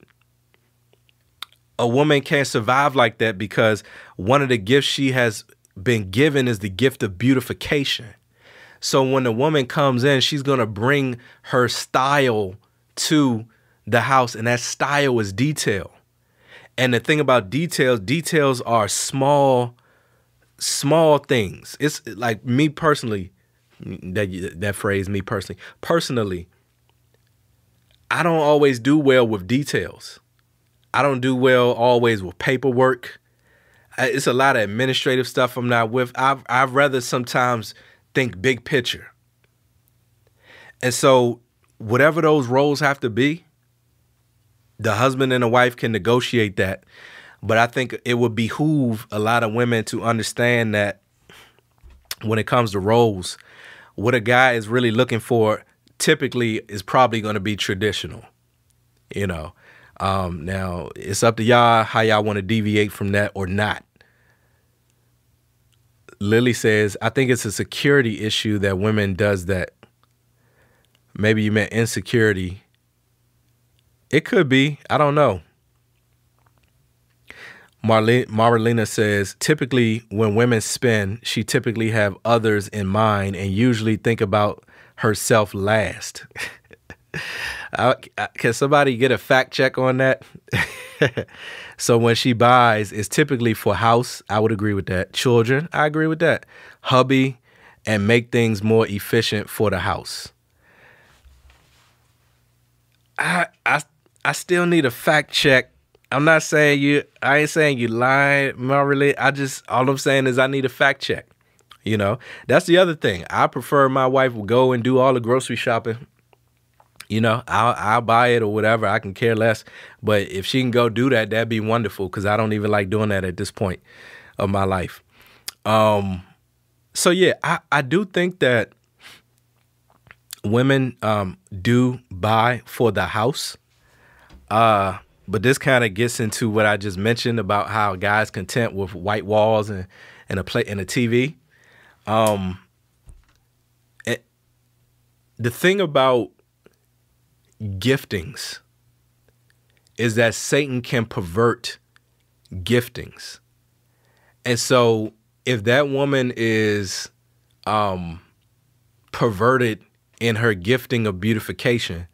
a woman can't survive like that because one of the gifts she has been given is the gift of beautification. So when the woman comes in, she's going to bring her style to the house, and that style is detail. And the thing about details, details are small, small things. It's like me personally, that that phrase, me personally, personally, I don't always do well with details. I don't do well always with paperwork. It's a lot of administrative stuff I'm not with. I've, I'd rather sometimes think big picture. And so, whatever those roles have to be, the husband and the wife can negotiate that. But I think it would behoove a lot of women to understand that when it comes to roles, what a guy is really looking for typically is probably going to be traditional. You know, um, now it's up to y'all how y'all want to deviate from that or not. Lily says, I think it's a security issue that women does that. Maybe you meant insecurity. It could be. I don't know. Marlene, Marlena says, typically when women spend, she typically have others in mind and usually think about herself last. Uh, I, I, uh, can somebody get a fact check on that? so when she buys, it's typically for house. I would agree with that. Children, I agree with that. Hubby, and make things more efficient for the house. I I I still need a fact check. I'm not saying you. I ain't saying you lying, Marley. I just all I'm saying is I need a fact check. You know, that's the other thing. I prefer my wife will go and do all the grocery shopping you know, I'll I'll buy it or whatever. I can care less. But if she can go do that, that'd be wonderful because I don't even like doing that at this point of my life. Um, so yeah, I I do think that women um do buy for the house. Uh, but this kind of gets into what I just mentioned about how guys content with white walls and and a play and a TV. Um, the thing about giftings is that Satan can pervert giftings. And so if that woman is um, perverted in her gifting of beautification,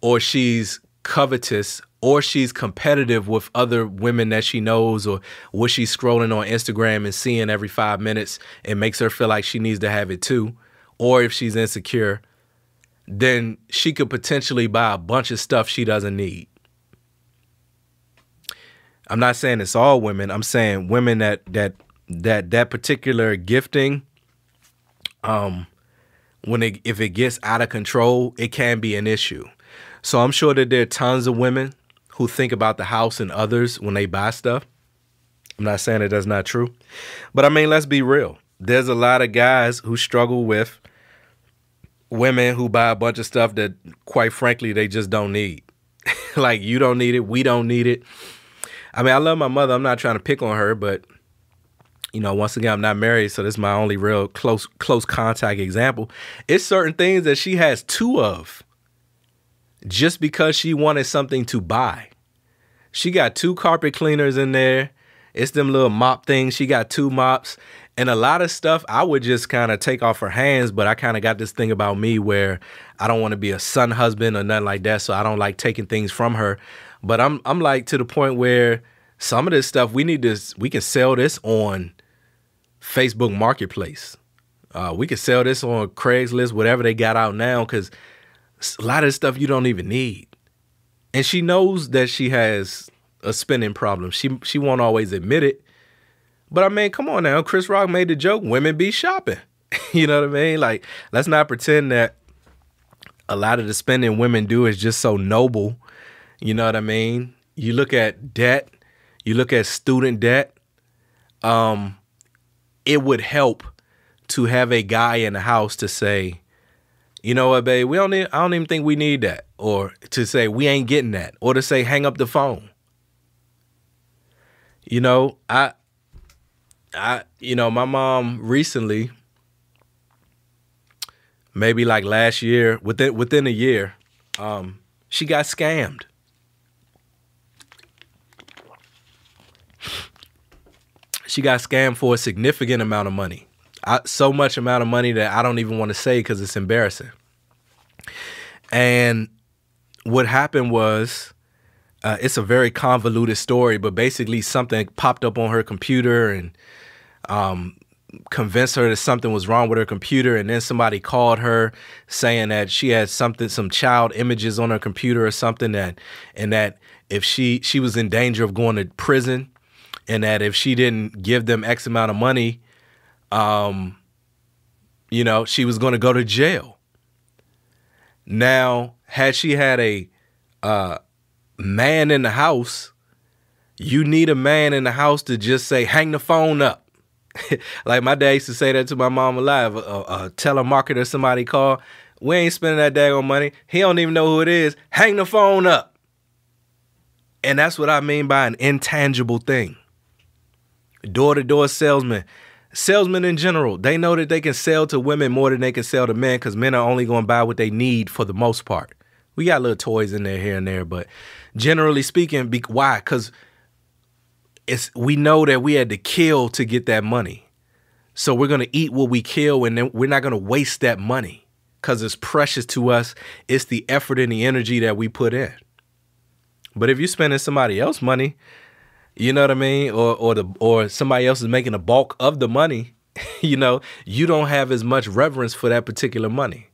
or she's covetous, or she's competitive with other women that she knows, or what she's scrolling on Instagram and seeing every five minutes, it makes her feel like she needs to have it too, or if she's insecure, then she could potentially buy a bunch of stuff she doesn't need. I'm not saying it's all women. I'm saying women that that that that particular gifting um when it if it gets out of control, it can be an issue. So I'm sure that there are tons of women who think about the house and others when they buy stuff. I'm not saying that that's not true. But I mean, let's be real. There's a lot of guys who struggle with women who buy a bunch of stuff that quite frankly they just don't need. like you don't need it, we don't need it. I mean, I love my mother. I'm not trying to pick on her, but you know, once again, I'm not married, so this is my only real close close contact example. It's certain things that she has two of just because she wanted something to buy. She got two carpet cleaners in there. It's them little mop things. She got two mops. And a lot of stuff I would just kind of take off her hands, but I kind of got this thing about me where I don't want to be a son husband or nothing like that, so I don't like taking things from her. But I'm I'm like to the point where some of this stuff we need to we can sell this on Facebook Marketplace. Uh, we can sell this on Craigslist, whatever they got out now, because a lot of stuff you don't even need. And she knows that she has a spending problem. She she won't always admit it, but I mean, come on now. Chris Rock made the joke, women be shopping. you know what I mean? Like, let's not pretend that a lot of the spending women do is just so noble. You know what I mean? You look at debt, you look at student debt. Um, it would help to have a guy in the house to say, you know what, babe, we don't need, I don't even think we need that. Or to say we ain't getting that. Or to say hang up the phone. You know, I I you know, my mom recently maybe like last year, within within a year, um, she got scammed. She got scammed for a significant amount of money. So much amount of money that I don't even want to say because it's embarrassing. And what happened was, uh, it's a very convoluted story, but basically something popped up on her computer and um, convinced her that something was wrong with her computer and then somebody called her saying that she had something some child images on her computer or something that and that if she she was in danger of going to prison and that if she didn't give them x amount of money um you know she was going to go to jail now had she had a uh man in the house you need a man in the house to just say hang the phone up like my dad used to say that to my mom alive. A, a telemarketer, somebody call, we ain't spending that daggone money. He don't even know who it is. Hang the phone up. And that's what I mean by an intangible thing. Door to door salesman. Salesmen in general, they know that they can sell to women more than they can sell to men because men are only going to buy what they need for the most part. We got little toys in there here and there, but generally speaking, be, why? Because it's we know that we had to kill to get that money, so we're gonna eat what we kill, and then we're not gonna waste that money because it's precious to us. It's the effort and the energy that we put in. But if you're spending somebody else's money, you know what I mean, or or the or somebody else is making the bulk of the money, you know, you don't have as much reverence for that particular money.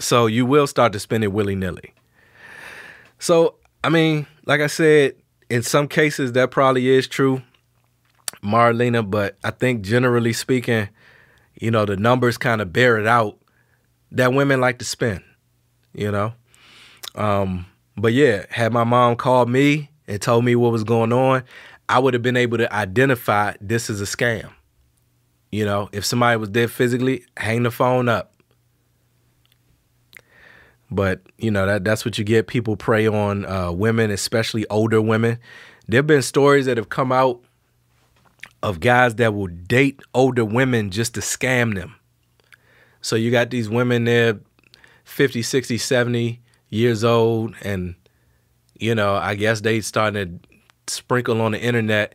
So you will start to spend it willy nilly. So I mean, like I said, in some cases that probably is true, Marlena, but I think generally speaking, you know, the numbers kind of bear it out that women like to spend, you know. Um, but yeah, had my mom called me and told me what was going on, I would have been able to identify this is a scam. You know, if somebody was there physically, hang the phone up. But you know that that's what you get. People prey on uh, women, especially older women. There have been stories that have come out of guys that will date older women just to scam them. So you got these women there 50, 60, 70 years old and you know, I guess they starting to sprinkle on the internet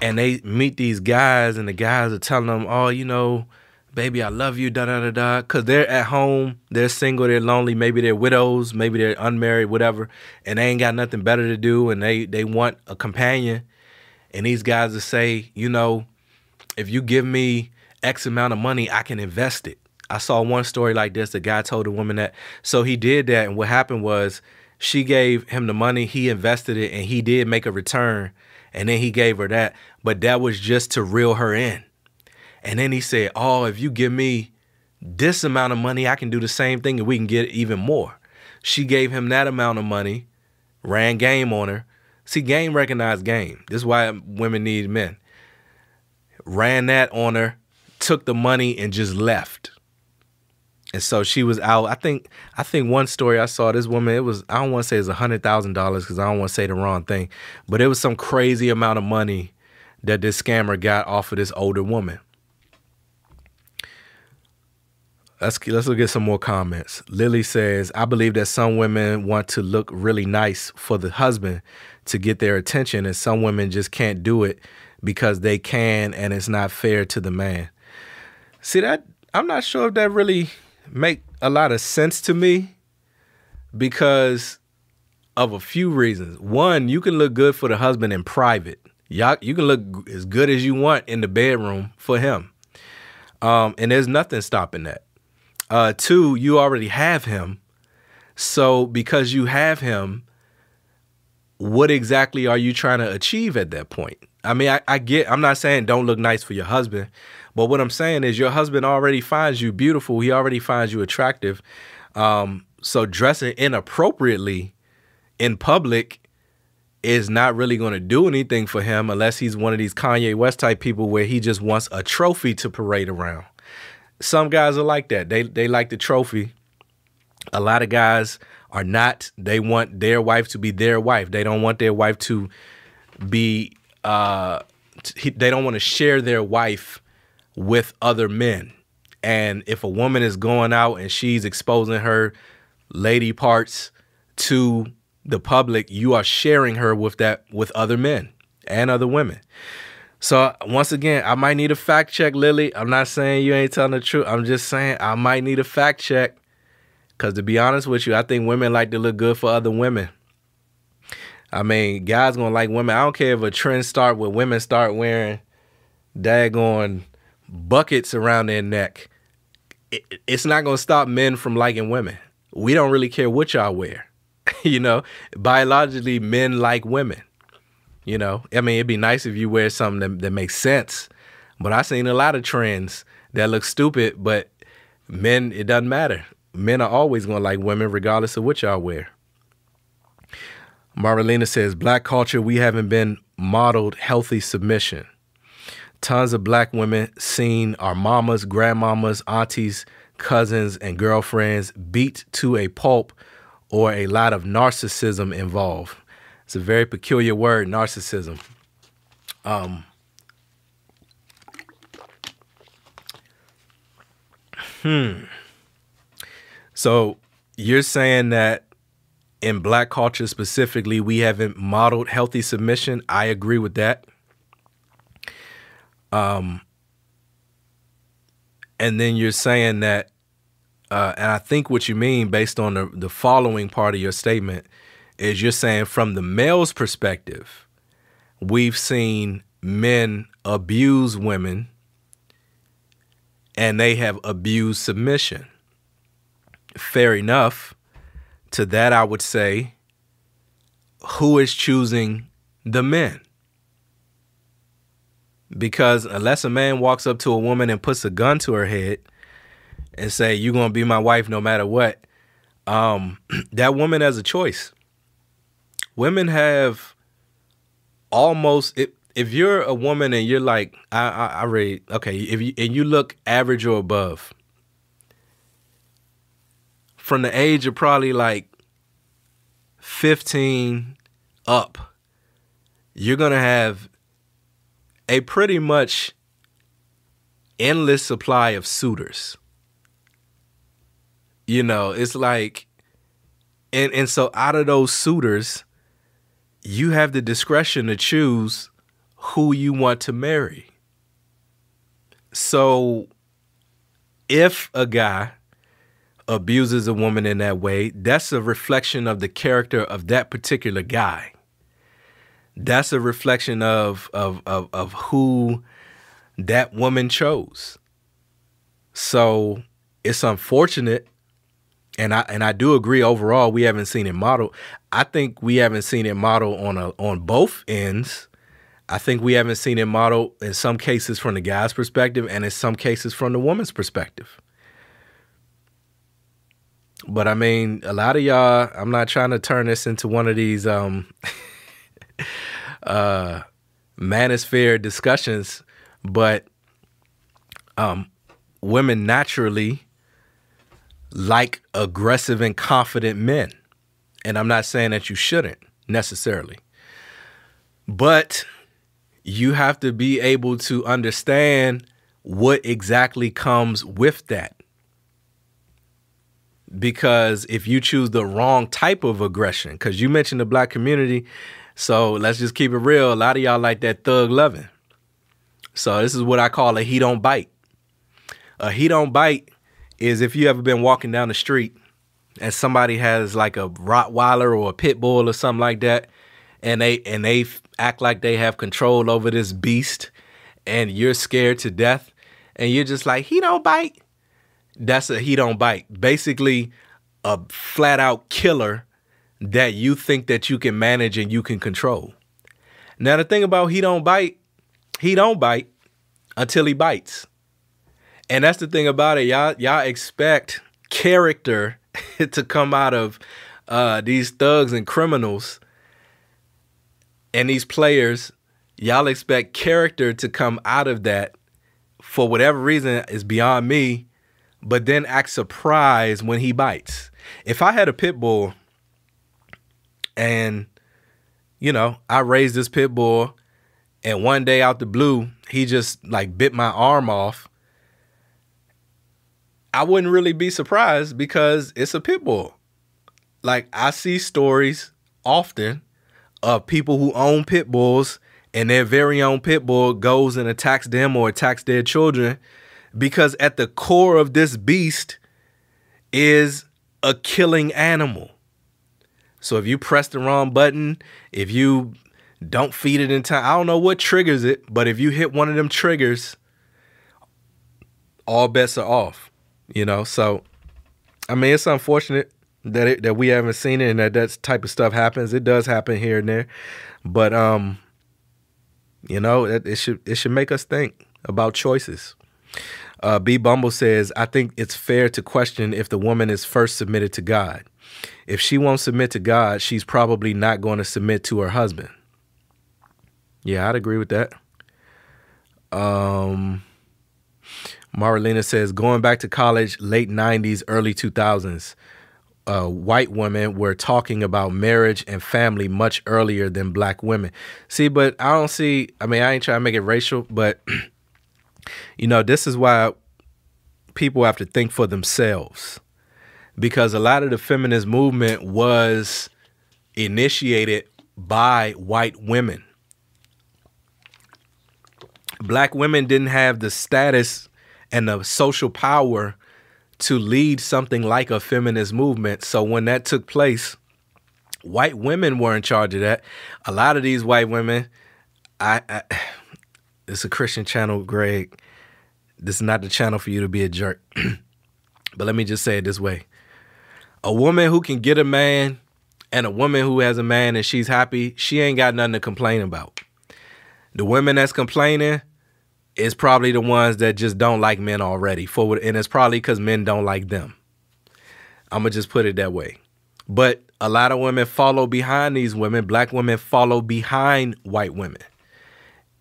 and they meet these guys and the guys are telling them, "Oh, you know, baby, I love you, da da da da," because they're at home, they're single, they're lonely, maybe they're widows, maybe they're unmarried, whatever, and they ain't got nothing better to do, and they they want a companion, and these guys will say, you know, if you give me X amount of money, I can invest it. I saw one story like this. The guy told a woman that, so he did that, and what happened was she gave him the money, he invested it, and he did make a return, and then he gave her that, but that was just to reel her in. And then he said, Oh, if you give me this amount of money, I can do the same thing and we can get even more. She gave him that amount of money, ran game on her. See, game recognized game. This is why women need men. Ran that on her, took the money, and just left. And so she was out. I think I think one story I saw this woman, it was I don't want to say it's a hundred thousand dollars because I don't want to say the wrong thing, but it was some crazy amount of money that this scammer got off of this older woman. Let's let's look at some more comments. Lily says, "I believe that some women want to look really nice for the husband to get their attention, and some women just can't do it because they can, and it's not fair to the man." See that? I'm not sure if that really make a lot of sense to me because of a few reasons. One, you can look good for the husband in private. Y'all, you can look as good as you want in the bedroom for him, um, and there's nothing stopping that. Uh, two, you already have him. So because you have him, what exactly are you trying to achieve at that point? I mean, I, I, get, I'm not saying don't look nice for your husband, but what I'm saying is your husband already finds you beautiful. He already finds you attractive. Um, so dressing inappropriately in public is not really going to do anything for him unless he's one of these Kanye West type people where he just wants a trophy to parade around some guys are like that. They they like the trophy. A lot of guys are not. They want their wife to be their wife. They don't want their wife to be. Uh, they don't want to share their wife with other men. And if a woman is going out and she's exposing her lady parts to the public, you are sharing her with that with other men and other women. So once again, I might need a fact check, Lily. I'm not saying you ain't telling the truth. I'm just saying I might need a fact check. Cause to be honest with you, I think women like to look good for other women. I mean, guys gonna like women. I don't care if a trend start where women start wearing daggone buckets around their neck. It, it's not gonna stop men from liking women. We don't really care what y'all wear. you know, biologically, men like women. You know, I mean, it'd be nice if you wear something that, that makes sense. But I've seen a lot of trends that look stupid, but men, it doesn't matter. Men are always going to like women regardless of what y'all wear. Marlena says, Black culture, we haven't been modeled healthy submission tons of black women seen our mamas, grandmamas, aunties, cousins, and girlfriends beat to a pulp or a lot of narcissism involved. It's a very peculiar word, narcissism. Um, hmm. So you're saying that in black culture specifically, we haven't modeled healthy submission. I agree with that. Um, and then you're saying that, uh, and I think what you mean based on the, the following part of your statement is you're saying from the male's perspective, we've seen men abuse women and they have abused submission. Fair enough. To that, I would say, who is choosing the men? Because unless a man walks up to a woman and puts a gun to her head and say, "You're gonna be my wife no matter what," um, that woman has a choice. Women have almost if if you're a woman and you're like I I, I read okay if you and you look average or above from the age of probably like 15 up you're gonna have a pretty much endless supply of suitors you know it's like and and so out of those suitors you have the discretion to choose who you want to marry. So if a guy abuses a woman in that way, that's a reflection of the character of that particular guy. That's a reflection of of of, of who that woman chose. So it's unfortunate and I and I do agree overall we haven't seen it modeled. I think we haven't seen it modeled on a on both ends. I think we haven't seen it modeled in some cases from the guy's perspective and in some cases from the woman's perspective. But I mean, a lot of y'all, I'm not trying to turn this into one of these um uh manosphere discussions, but um women naturally like aggressive and confident men. And I'm not saying that you shouldn't necessarily. But you have to be able to understand what exactly comes with that. Because if you choose the wrong type of aggression, because you mentioned the black community, so let's just keep it real. A lot of y'all like that thug loving. So this is what I call a he don't bite. A he don't bite is if you ever been walking down the street and somebody has like a Rottweiler or a pit bull or something like that, and they and they act like they have control over this beast, and you're scared to death, and you're just like he don't bite. That's a he don't bite. Basically, a flat out killer that you think that you can manage and you can control. Now the thing about he don't bite, he don't bite until he bites. And that's the thing about it. Y'all y'all expect character to come out of uh, these thugs and criminals and these players. Y'all expect character to come out of that for whatever reason is beyond me, but then act surprised when he bites. If I had a pit bull and you know, I raised this pit bull and one day out the blue, he just like bit my arm off I wouldn't really be surprised because it's a pit bull. Like I see stories often of people who own pit bulls and their very own pit bull goes and attacks them or attacks their children because at the core of this beast is a killing animal. So if you press the wrong button, if you don't feed it in time, I don't know what triggers it, but if you hit one of them triggers, all bets are off. You know, so I mean, it's unfortunate that it, that we haven't seen it and that that type of stuff happens. It does happen here and there, but um, you know, it, it should it should make us think about choices. Uh, B. Bumble says, I think it's fair to question if the woman is first submitted to God. If she won't submit to God, she's probably not going to submit to her husband. Yeah, I'd agree with that. Um, Marlena says, going back to college, late 90s, early 2000s, uh, white women were talking about marriage and family much earlier than black women. See, but I don't see, I mean, I ain't trying to make it racial, but, you know, this is why people have to think for themselves because a lot of the feminist movement was initiated by white women. Black women didn't have the status and the social power to lead something like a feminist movement. So when that took place, white women were in charge of that. A lot of these white women, I, I it's a Christian channel, Greg. This is not the channel for you to be a jerk. but let me just say it this way. A woman who can get a man and a woman who has a man and she's happy, she ain't got nothing to complain about. The women that's complaining is probably the ones that just don't like men already. And it's probably because men don't like them. I'm gonna just put it that way. But a lot of women follow behind these women. Black women follow behind white women.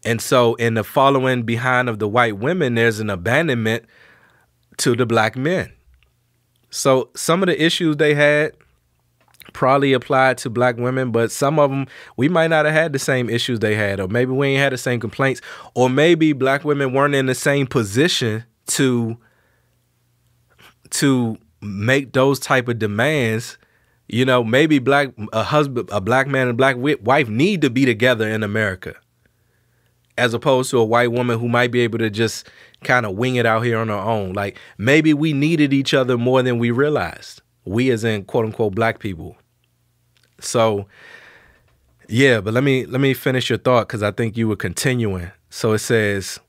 And so in the following behind of the white women, there's an abandonment to the black men. So some of the issues they had probably applied to black women, but some of them we might not have had the same issues they had, or maybe we ain't had the same complaints, or maybe black women weren't in the same position to to make those type of demands. You know, maybe black a husband, a black man and black wife need to be together in America as opposed to a white woman who might be able to just kind of wing it out here on our own. Like maybe we needed each other more than we realized. We as in quote unquote black people. So yeah, but let me let me finish your thought cuz I think you were continuing. So it says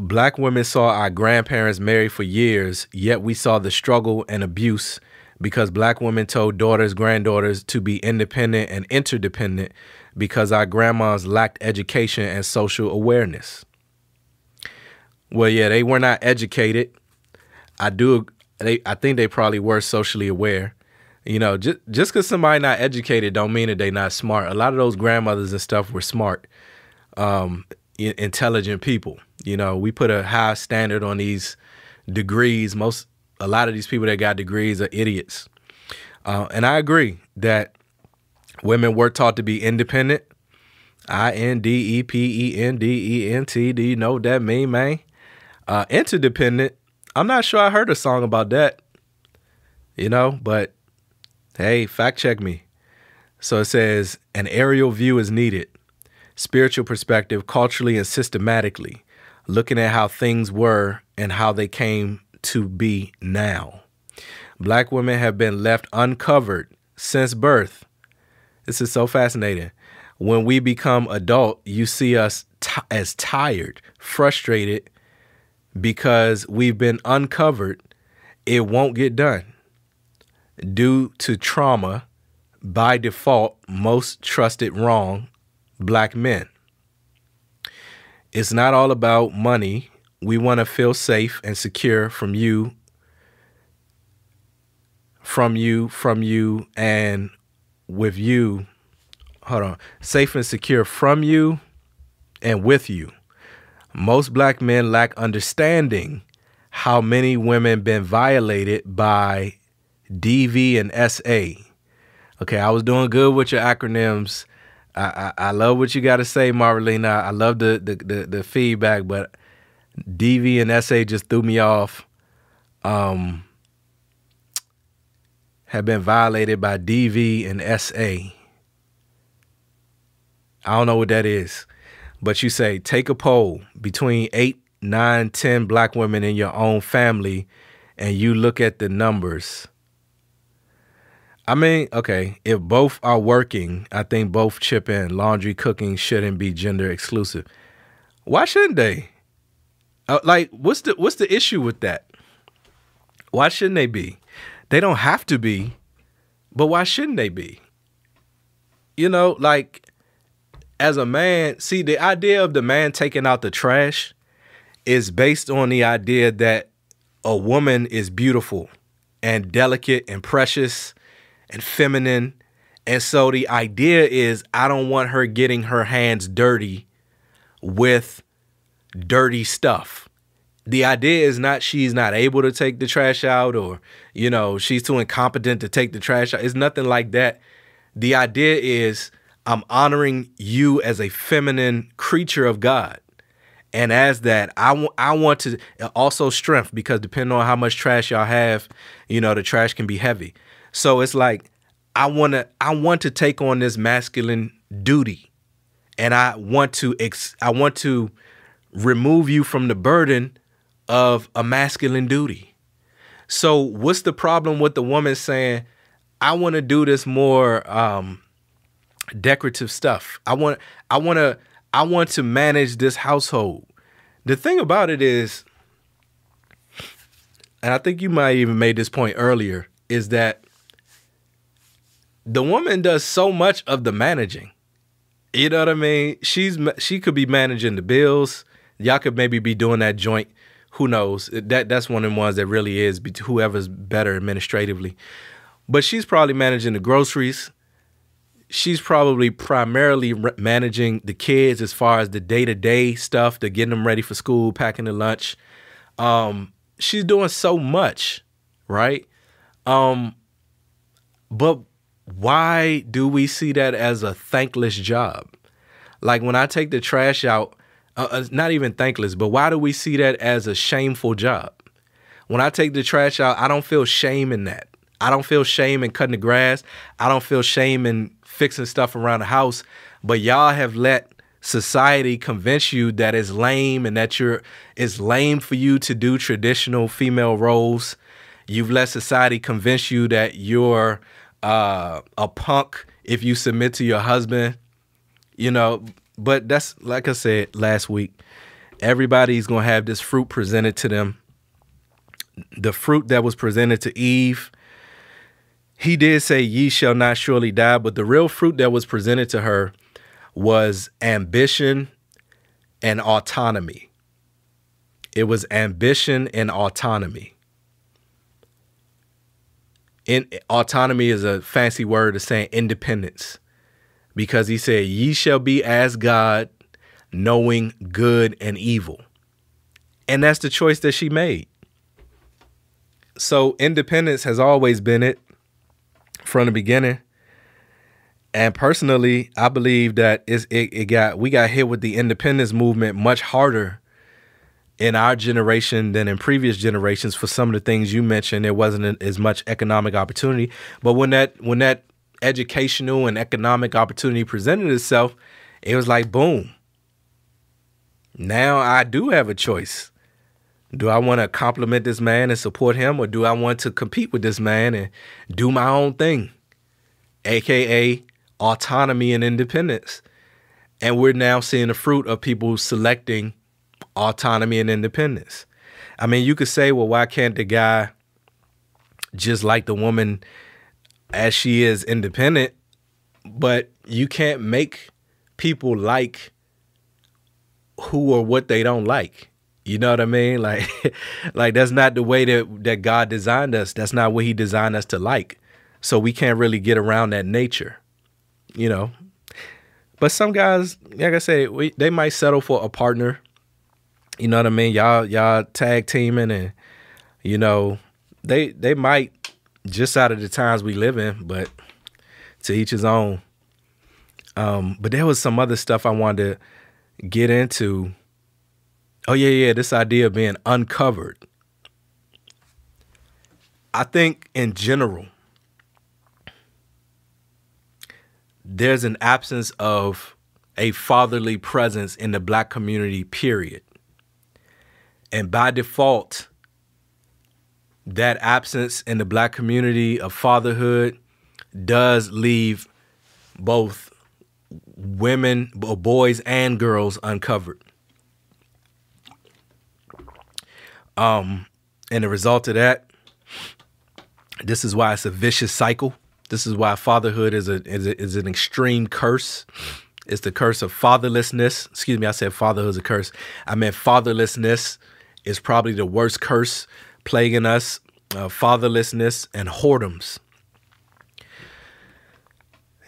Black women saw our grandparents marry for years, yet we saw the struggle and abuse because black women told daughters, granddaughters to be independent and interdependent because our grandmas lacked education and social awareness. Well, yeah, they were not educated. I do they I think they probably were socially aware. You know, just just cuz somebody not educated don't mean that they not smart. A lot of those grandmothers and stuff were smart. Um intelligent people. You know, we put a high standard on these degrees. Most a lot of these people that got degrees are idiots. Uh, and I agree that Women were taught to be independent. I N D E P E N D E N T. Do you know what that mean, man? Uh, interdependent. I'm not sure I heard a song about that. You know, but hey, fact check me. So it says an aerial view is needed, spiritual perspective, culturally and systematically, looking at how things were and how they came to be now. Black women have been left uncovered since birth this is so fascinating. When we become adult, you see us t- as tired, frustrated because we've been uncovered. It won't get done. Due to trauma, by default, most trusted wrong black men. It's not all about money. We want to feel safe and secure from you, from you, from you, and with you, hold on, safe and secure from you and with you. Most black men lack understanding how many women been violated by DV and SA. Okay, I was doing good with your acronyms. I, I, I love what you got to say, Marlena. I love the, the, the the feedback, but DV and SA just threw me off. Um, have been violated by DV and SA. I don't know what that is. But you say take a poll between eight, nine, ten black women in your own family and you look at the numbers. I mean, okay, if both are working, I think both chip in. Laundry, cooking shouldn't be gender exclusive. Why shouldn't they? Uh, like, what's the what's the issue with that? Why shouldn't they be? They don't have to be, but why shouldn't they be? You know, like as a man, see the idea of the man taking out the trash is based on the idea that a woman is beautiful and delicate and precious and feminine. And so the idea is I don't want her getting her hands dirty with dirty stuff. The idea is not she's not able to take the trash out or you know she's too incompetent to take the trash out. It's nothing like that. The idea is i'm honoring you as a feminine creature of god And as that, I want I want to also strength because depending on how much trash y'all have, you know, the trash can be heavy. So it's like I want to I want to take on this masculine duty. And I want to ex- I want to remove you from the burden of a masculine duty. So what's the problem with the woman saying, I want to do this more um, decorative stuff. I want I want to I want to manage this household. The thing about it is and I think you might even made this point earlier is that the woman does so much of the managing. You know what I mean? She's she could be managing the bills. Y'all could maybe be doing that joint. Who knows? That that's one of the ones that really is whoever's better administratively. But she's probably managing the groceries. She's probably primarily re- managing the kids as far as the day to day stuff, to getting them ready for school, packing the lunch. Um, she's doing so much, right? Um, but why do we see that as a thankless job? Like when I take the trash out, uh, uh, not even thankless, but why do we see that as a shameful job? When I take the trash out, I don't feel shame in that. I don't feel shame in cutting the grass. I don't feel shame in fixing stuff around the house. But y'all have let society convince you that it's lame and that you're it's lame for you to do traditional female roles. You've let society convince you that you're uh, a punk if you submit to your husband. You know, but that's like I said last week. Everybody's gonna have this fruit presented to them. The fruit that was presented to Eve he did say, Ye shall not surely die, but the real fruit that was presented to her was ambition and autonomy. It was ambition and autonomy. In autonomy is a fancy word of saying independence. Because he said, Ye shall be as God, knowing good and evil. And that's the choice that she made. So independence has always been it from the beginning. And personally, I believe that it, it got we got hit with the independence movement much harder in our generation than in previous generations for some of the things you mentioned. There wasn't as much economic opportunity, but when that when that educational and economic opportunity presented itself, it was like boom. Now I do have a choice. Do I want to compliment this man and support him, or do I want to compete with this man and do my own thing? AKA autonomy and independence. And we're now seeing the fruit of people selecting autonomy and independence. I mean, you could say, well, why can't the guy just like the woman as she is independent? But you can't make people like who or what they don't like. You know what I mean? Like, like that's not the way that that God designed us. That's not what He designed us to like. So we can't really get around that nature, you know. But some guys, like I said, we, they might settle for a partner. You know what I mean? Y'all, y'all tag teaming, and you know, they they might just out of the times we live in. But to each his own. Um, but there was some other stuff I wanted to get into Oh yeah, yeah, this idea of being uncovered. I think in general there's an absence of a fatherly presence in the black community period. And by default that absence in the black community of fatherhood does leave both women, boys and girls uncovered. Um, and the result of that, this is why it's a vicious cycle. This is why fatherhood is a is, a, is an extreme curse. It's the curse of fatherlessness. Excuse me, I said fatherhood is a curse. I meant fatherlessness is probably the worst curse plaguing us. Uh, fatherlessness and whoredoms.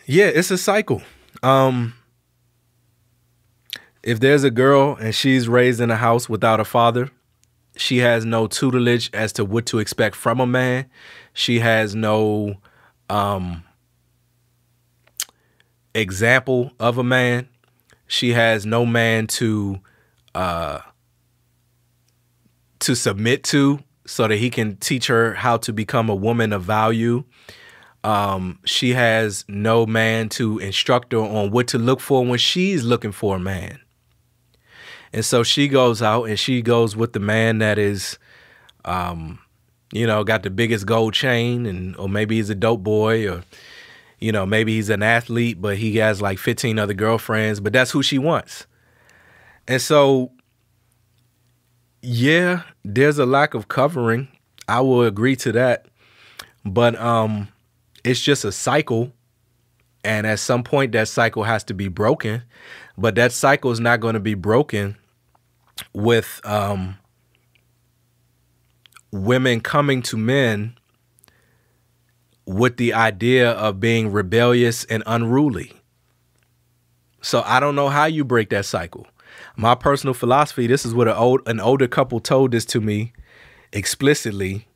Yeah, it's a cycle. Um, if there's a girl and she's raised in a house without a father, she has no tutelage as to what to expect from a man. She has no um, example of a man. She has no man to uh, to submit to so that he can teach her how to become a woman of value. Um, she has no man to instruct her on what to look for when she's looking for a man. And so she goes out and she goes with the man that is, um, you know, got the biggest gold chain, and or maybe he's a dope boy, or you know, maybe he's an athlete, but he has like 15 other girlfriends, but that's who she wants. And so, yeah, there's a lack of covering. I will agree to that. But um, it's just a cycle. And at some point, that cycle has to be broken. But that cycle is not going to be broken with um, women coming to men with the idea of being rebellious and unruly. So I don't know how you break that cycle. My personal philosophy, this is what an old an older couple told this to me explicitly.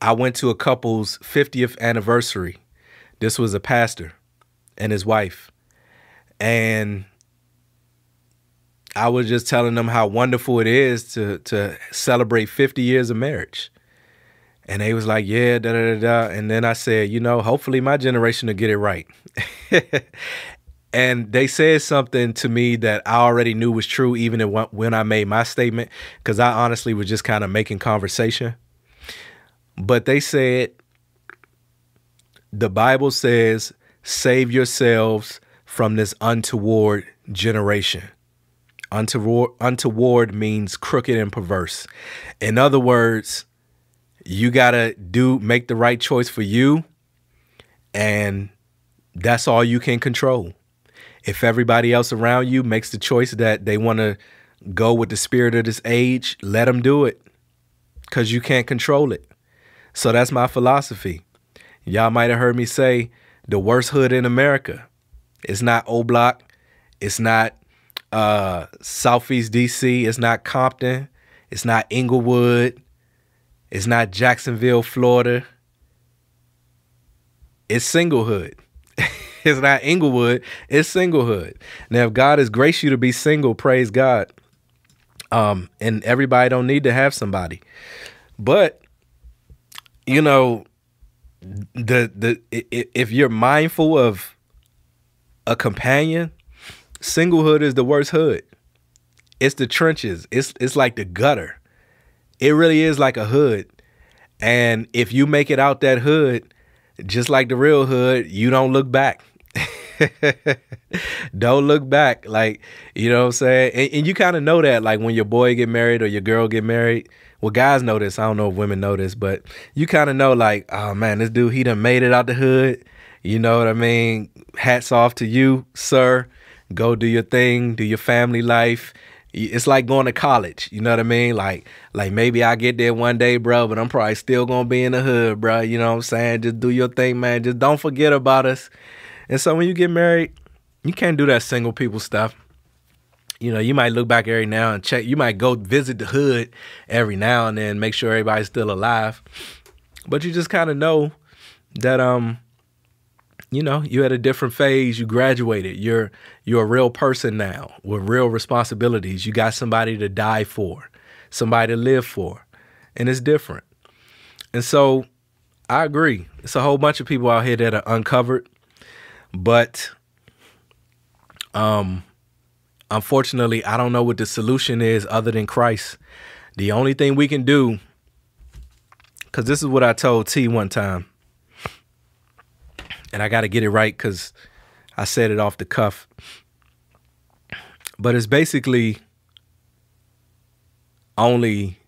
I went to a couple's 50th anniversary. This was a pastor and his wife. And I was just telling them how wonderful it is to to celebrate 50 years of marriage. And they was like, yeah, da da da da. And then I said, you know, hopefully my generation will get it right. and they said something to me that I already knew was true, even when I made my statement, because I honestly was just kind of making conversation. But they said, the Bible says, save yourselves from this untoward generation. Untoward, untoward means crooked and perverse. In other words, you gotta do make the right choice for you and that's all you can control. If everybody else around you makes the choice that they want to go with the spirit of this age let them do it because you can't control it. So that's my philosophy. Y'all might have heard me say the worst hood in america. It's not o block it's not uh, southeast dc it's not compton it's not inglewood it's not Jacksonville, Florida. It's singlehood. it's not Inglewood. It's singlehood. Now, if God has graced you to be single, praise God. Um, and everybody don't need to have somebody, but you know, the the if you're mindful of a companion, singlehood is the worst hood. It's the trenches. It's it's like the gutter. It really is like a hood. And if you make it out that hood, just like the real hood, you don't look back. don't look back. Like, you know what I'm saying? And, and you kind of know that, like when your boy get married or your girl get married. Well, guys know this. I don't know if women know this, but you kind of know, like, oh man, this dude, he done made it out the hood. You know what I mean? Hats off to you, sir. Go do your thing, do your family life it's like going to college. You know what I mean? Like like maybe I get there one day, bro, but I'm probably still gonna be in the hood, bro. You know what I'm saying? Just do your thing, man. Just don't forget about us. And so when you get married, you can't do that single people stuff. You know, you might look back every now and check. You might go visit the hood every now and then, make sure everybody's still alive. But you just kind of know that um you know, you had a different phase, you graduated. You're you're a real person now with real responsibilities. You got somebody to die for, somebody to live for. And it's different. And so I agree. It's a whole bunch of people out here that are uncovered. But um unfortunately, I don't know what the solution is other than Christ. The only thing we can do, because this is what I told T one time and I got to get it right because I said it off the cuff. But it's basically only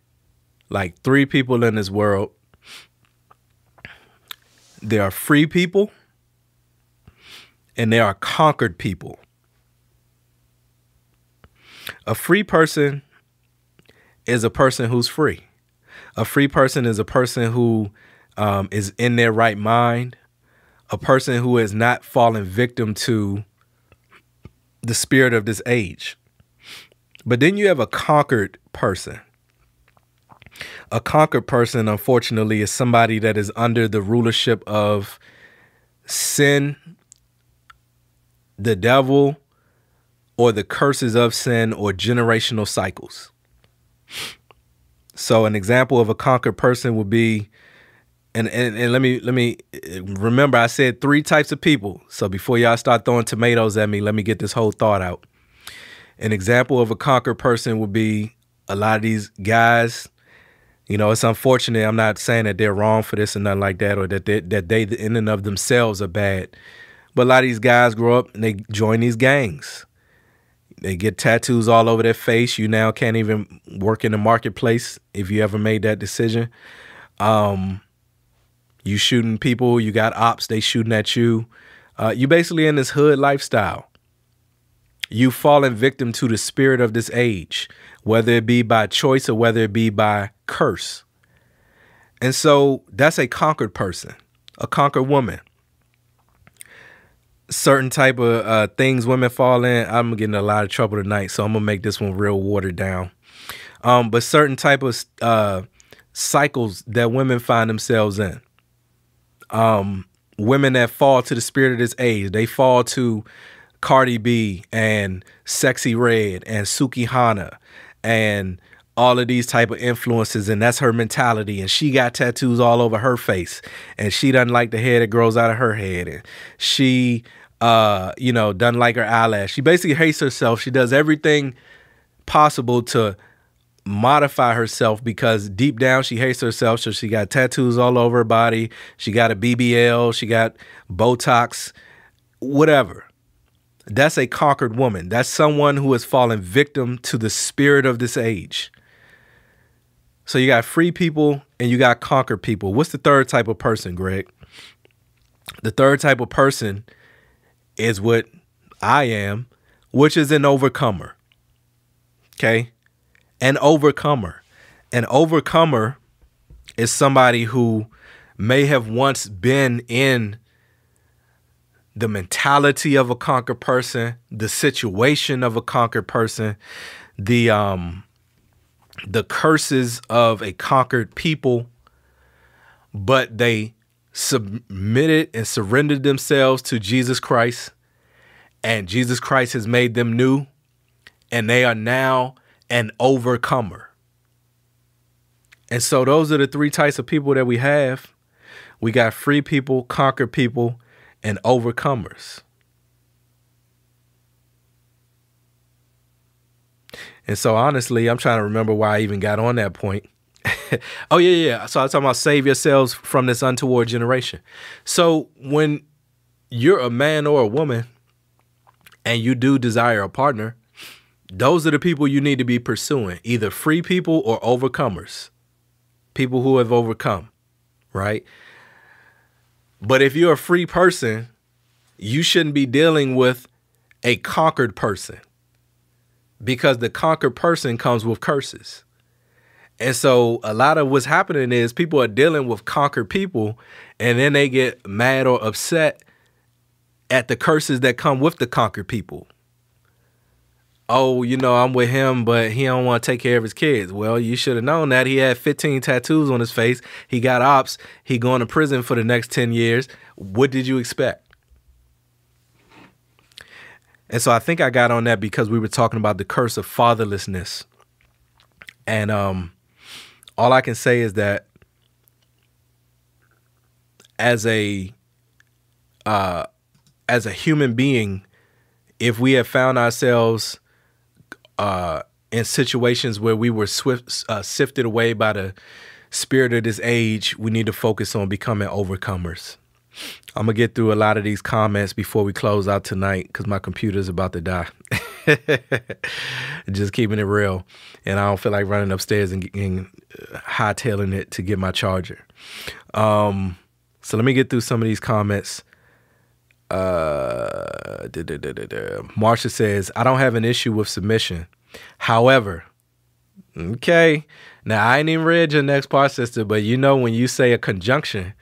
like three people in this world. There are free people and there are conquered people. A free person is a person who's free. A free person is a person who um, is in their right mind, a person who has not fallen victim to the spirit of this age. But then you have a conquered person. A conquered person, unfortunately, is somebody that is under the rulership of sin, the devil, or the curses of sin or generational cycles. So an example of a conquered person would be and, and and let me let me remember I said three types of people. So before y'all start throwing tomatoes at me, let me get this whole thought out. An example of a conquered person would be a lot of these guys. You know, it's unfortunate. I'm not saying that they're wrong for this and nothing like that, or that they, that they in and of themselves are bad. But a lot of these guys grow up and they join these gangs. They get tattoos all over their face. You now can't even work in the marketplace if you ever made that decision. Um, you shooting people, you got ops, they shooting at you. Uh, you basically in this hood lifestyle. You fallen victim to the spirit of this age, whether it be by choice or whether it be by curse. And so that's a conquered person, a conquered woman certain type of uh, things women fall in. I'm getting a lot of trouble tonight, so I'm gonna make this one real watered down. Um, but certain type of uh, cycles that women find themselves in. Um, women that fall to the spirit of this age, they fall to Cardi B and Sexyy Red and Sukihana and all of these type of influences and that's her mentality and she got tattoos all over her face and she doesn't like the hair that grows out of her head and she uh, you know, doesn't like her eyelash. She basically hates herself. She does everything possible to modify herself because deep down she hates herself. So she got tattoos all over her body. She got a BBL. She got Botox, whatever. That's a conquered woman. That's someone who has fallen victim to the spirit of this age. So you got free people and you got conquered people. What's the third type of person, Greg? The third type of person is what I am, which is an overcomer. Okay? An overcomer. An overcomer is somebody who may have once been in the mentality of a conquered person, the situation of a conquered person, the um the curses of a conquered people, but they submitted and surrendered themselves to Jesus Christ, and Jesus Christ has made them new, and they are now an overcomer. And so, those are the three types of people that we have we got free people, conquered people, and overcomers. And so, honestly, I'm trying to remember why I even got on that point. oh yeah, yeah. So I was talking about save yourselves from this untoward generation. So when you're a man or a woman and you do desire a partner, those are the people you need to be pursuing, either free people or overcomers. People who have overcome, right? But if you're a free person, you shouldn't be dealing with a conquered person because the conquered person comes with curses. And so a lot of what's happening is people are dealing with conquered people and then they get mad or upset at the curses that come with the conquered people. Oh, you know, I'm with him, but he don't want to take care of his kids. Well, you should have known that. He had 15 tattoos on his face. He got ops. He going to prison for the next 10 years. What did you expect? And so I think I got on that because we were talking about the curse of fatherlessness. And um all I can say is that as a uh, as a human being, if we have found ourselves uh, in situations where we were swift, uh, sifted away by the spirit of this age, we need to focus on becoming overcomers. I'm gonna get through a lot of these comments before we close out tonight because my computer's about to die. Just keeping it real, and I don't feel like running upstairs and, and uh, hightailing it to get my charger. Um, so let me get through some of these comments. Uh, Marsha says, "I don't have an issue with submission. However, okay, now I ain't even read your next part, sister, but you know when you say a conjunction."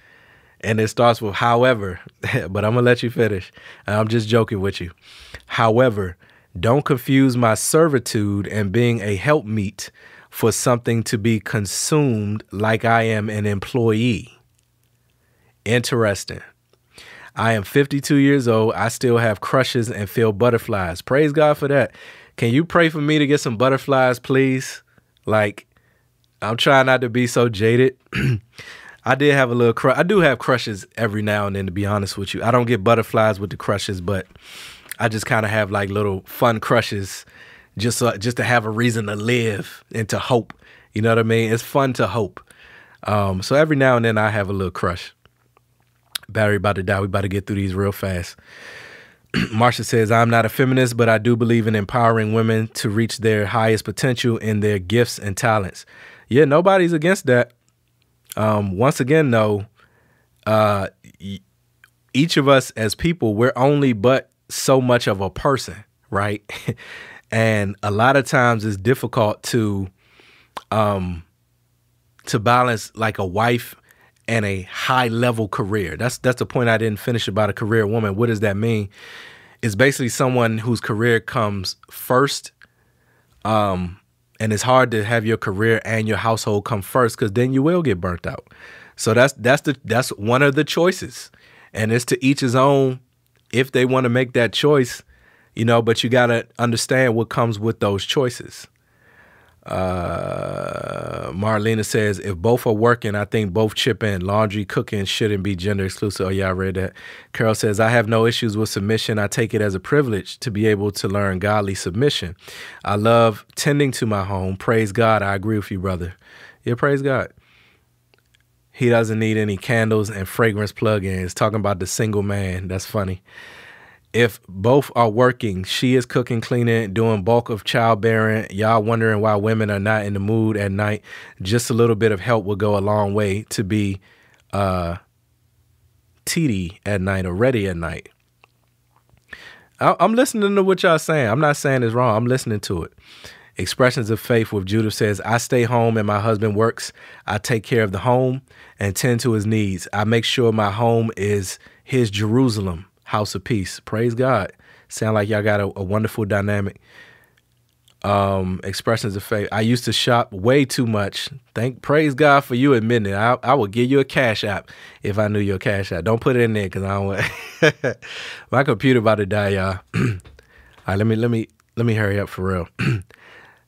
and it starts with however, but I'm gonna let you finish. I'm just joking with you. However, don't confuse my servitude and being a helpmeet for something to be consumed like I am an employee. Interesting. I am 52 years old. I still have crushes and feel butterflies. Praise God for that. Can you pray for me to get some butterflies, please? Like, I'm trying not to be so jaded. I did have a little crush. I do have crushes every now and then, to be honest with you. I don't get butterflies with the crushes, but I just kind of have like little fun crushes, just so, just to have a reason to live and to hope. You know what I mean? It's fun to hope. Um, so every now and then I have a little crush. Battery about to die. We about to get through these real fast. Marsha says, I'm not a feminist, but I do believe in empowering women to reach their highest potential in their gifts and talents. Yeah, nobody's against that. Um, once again, though, uh, each of us as people, we're only but so much of a person, right? and a lot of times it's difficult to um to balance like a wife and a high level career. That's that's the point I didn't finish about a career woman. What does that mean? It's basically someone whose career comes first. Um and it's hard to have your career and your household come first because then you will get burnt out. So that's that's the that's one of the choices, and it's to each his own if they want to make that choice, you know. But you gotta understand what comes with those choices. Uh, Marlena says if both are working, I think both chip in. Laundry, cooking shouldn't be gender exclusive. Oh yeah, I read that. Carol says I have no issues with submission. I take it as a privilege to be able to learn godly submission. I love tending to my home. Praise God. I agree with you, brother. Yeah, praise God. He doesn't need any candles and fragrance plugins. Talking about the single man. That's funny if both are working, she is cooking, cleaning, doing bulk of childbearing, y'all wondering why women are not in the mood at night, just a little bit of help will go a long way to be uh TD at night or ready at night. I- I'm listening to what y'all saying. I'm not saying it's wrong. I'm listening to it. Expressions of faith with Judith says, I stay home and my husband works. I take care of the home and tend to his needs. I make sure my home is his Jerusalem house of peace. Praise God. Sound like y'all got a, a wonderful dynamic. Um, expressions of faith. I used to shop way too much. Thank praise God for you admitting it. I, I would give you a cash app if I knew your cash app. Don't put it in there because I don't want my computer about to die, y'all. All right, let me let me let me hurry up for real.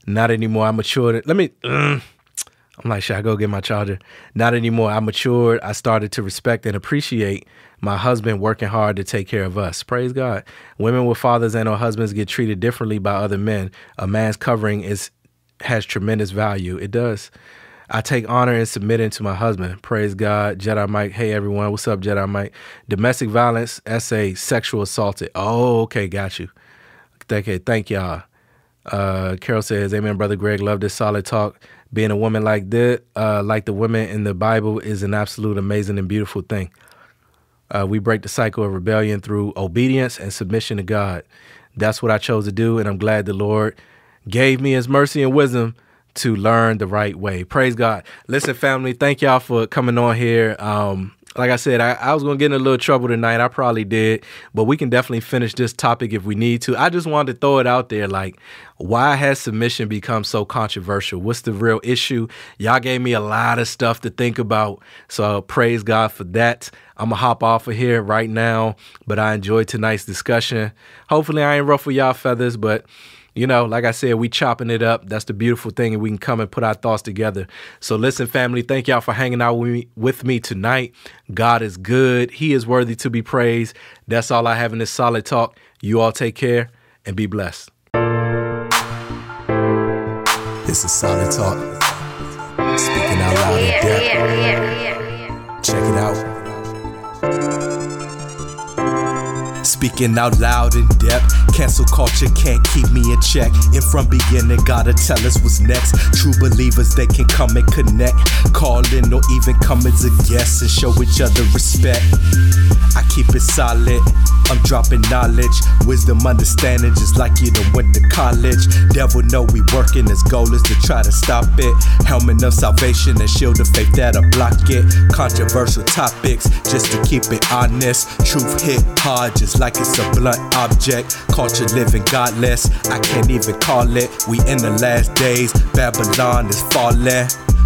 Not anymore. I matured. Let me. I'm like, should I go get my charger? Not anymore. I matured. I started to respect and appreciate my husband working hard to take care of us. Praise God. Women with fathers and or husbands get treated differently by other men. A man's covering is has tremendous value. It does. I take honor in submitting to my husband. Praise God. Jedi Mike. Hey everyone. What's up, Jedi Mike? Domestic violence, SA, sexual assaulted. Oh, okay, got you. Okay, thank y'all. Uh, Carol says, Amen, brother Greg. Love this solid talk. Being a woman like that, uh, like the women in the Bible, is an absolute amazing and beautiful thing. Uh, we break the cycle of rebellion through obedience and submission to God. That's what I chose to do, and I'm glad the Lord gave me His mercy and wisdom to learn the right way. Praise God. Listen, family, thank y'all for coming on here. Um, like I said, I, I was gonna get in a little trouble tonight. I probably did, but we can definitely finish this topic if we need to. I just wanted to throw it out there, like, why has submission become so controversial? What's the real issue? Y'all gave me a lot of stuff to think about, so praise God for that. I'm gonna hop off of here right now, but I enjoyed tonight's discussion. Hopefully, I ain't ruffle y'all feathers, but you know, like I said, we chopping it up. That's the beautiful thing, and we can come and put our thoughts together. So listen, family, thank y'all for hanging out with me, with me tonight. God is good. He is worthy to be praised. That's all I have in this solid talk. You all take care and be blessed. This is Solid Talk. Speaking out loud in depth. Check it out. Speaking out loud in depth. Cancel culture can't keep me in check. And from beginning, gotta tell us what's next. True believers, they can come and connect. Call in or even come as a guest and show each other respect. I keep it solid. I'm dropping knowledge, wisdom, understanding, just like you done went to college. Devil know we working, his goal is to try to stop it. Helmet of salvation and shield of faith that'll block it. Controversial topics, just to keep it honest. Truth hit hard, just like it's a blunt object. Culture living godless, I can't even call it. We in the last days, Babylon is falling.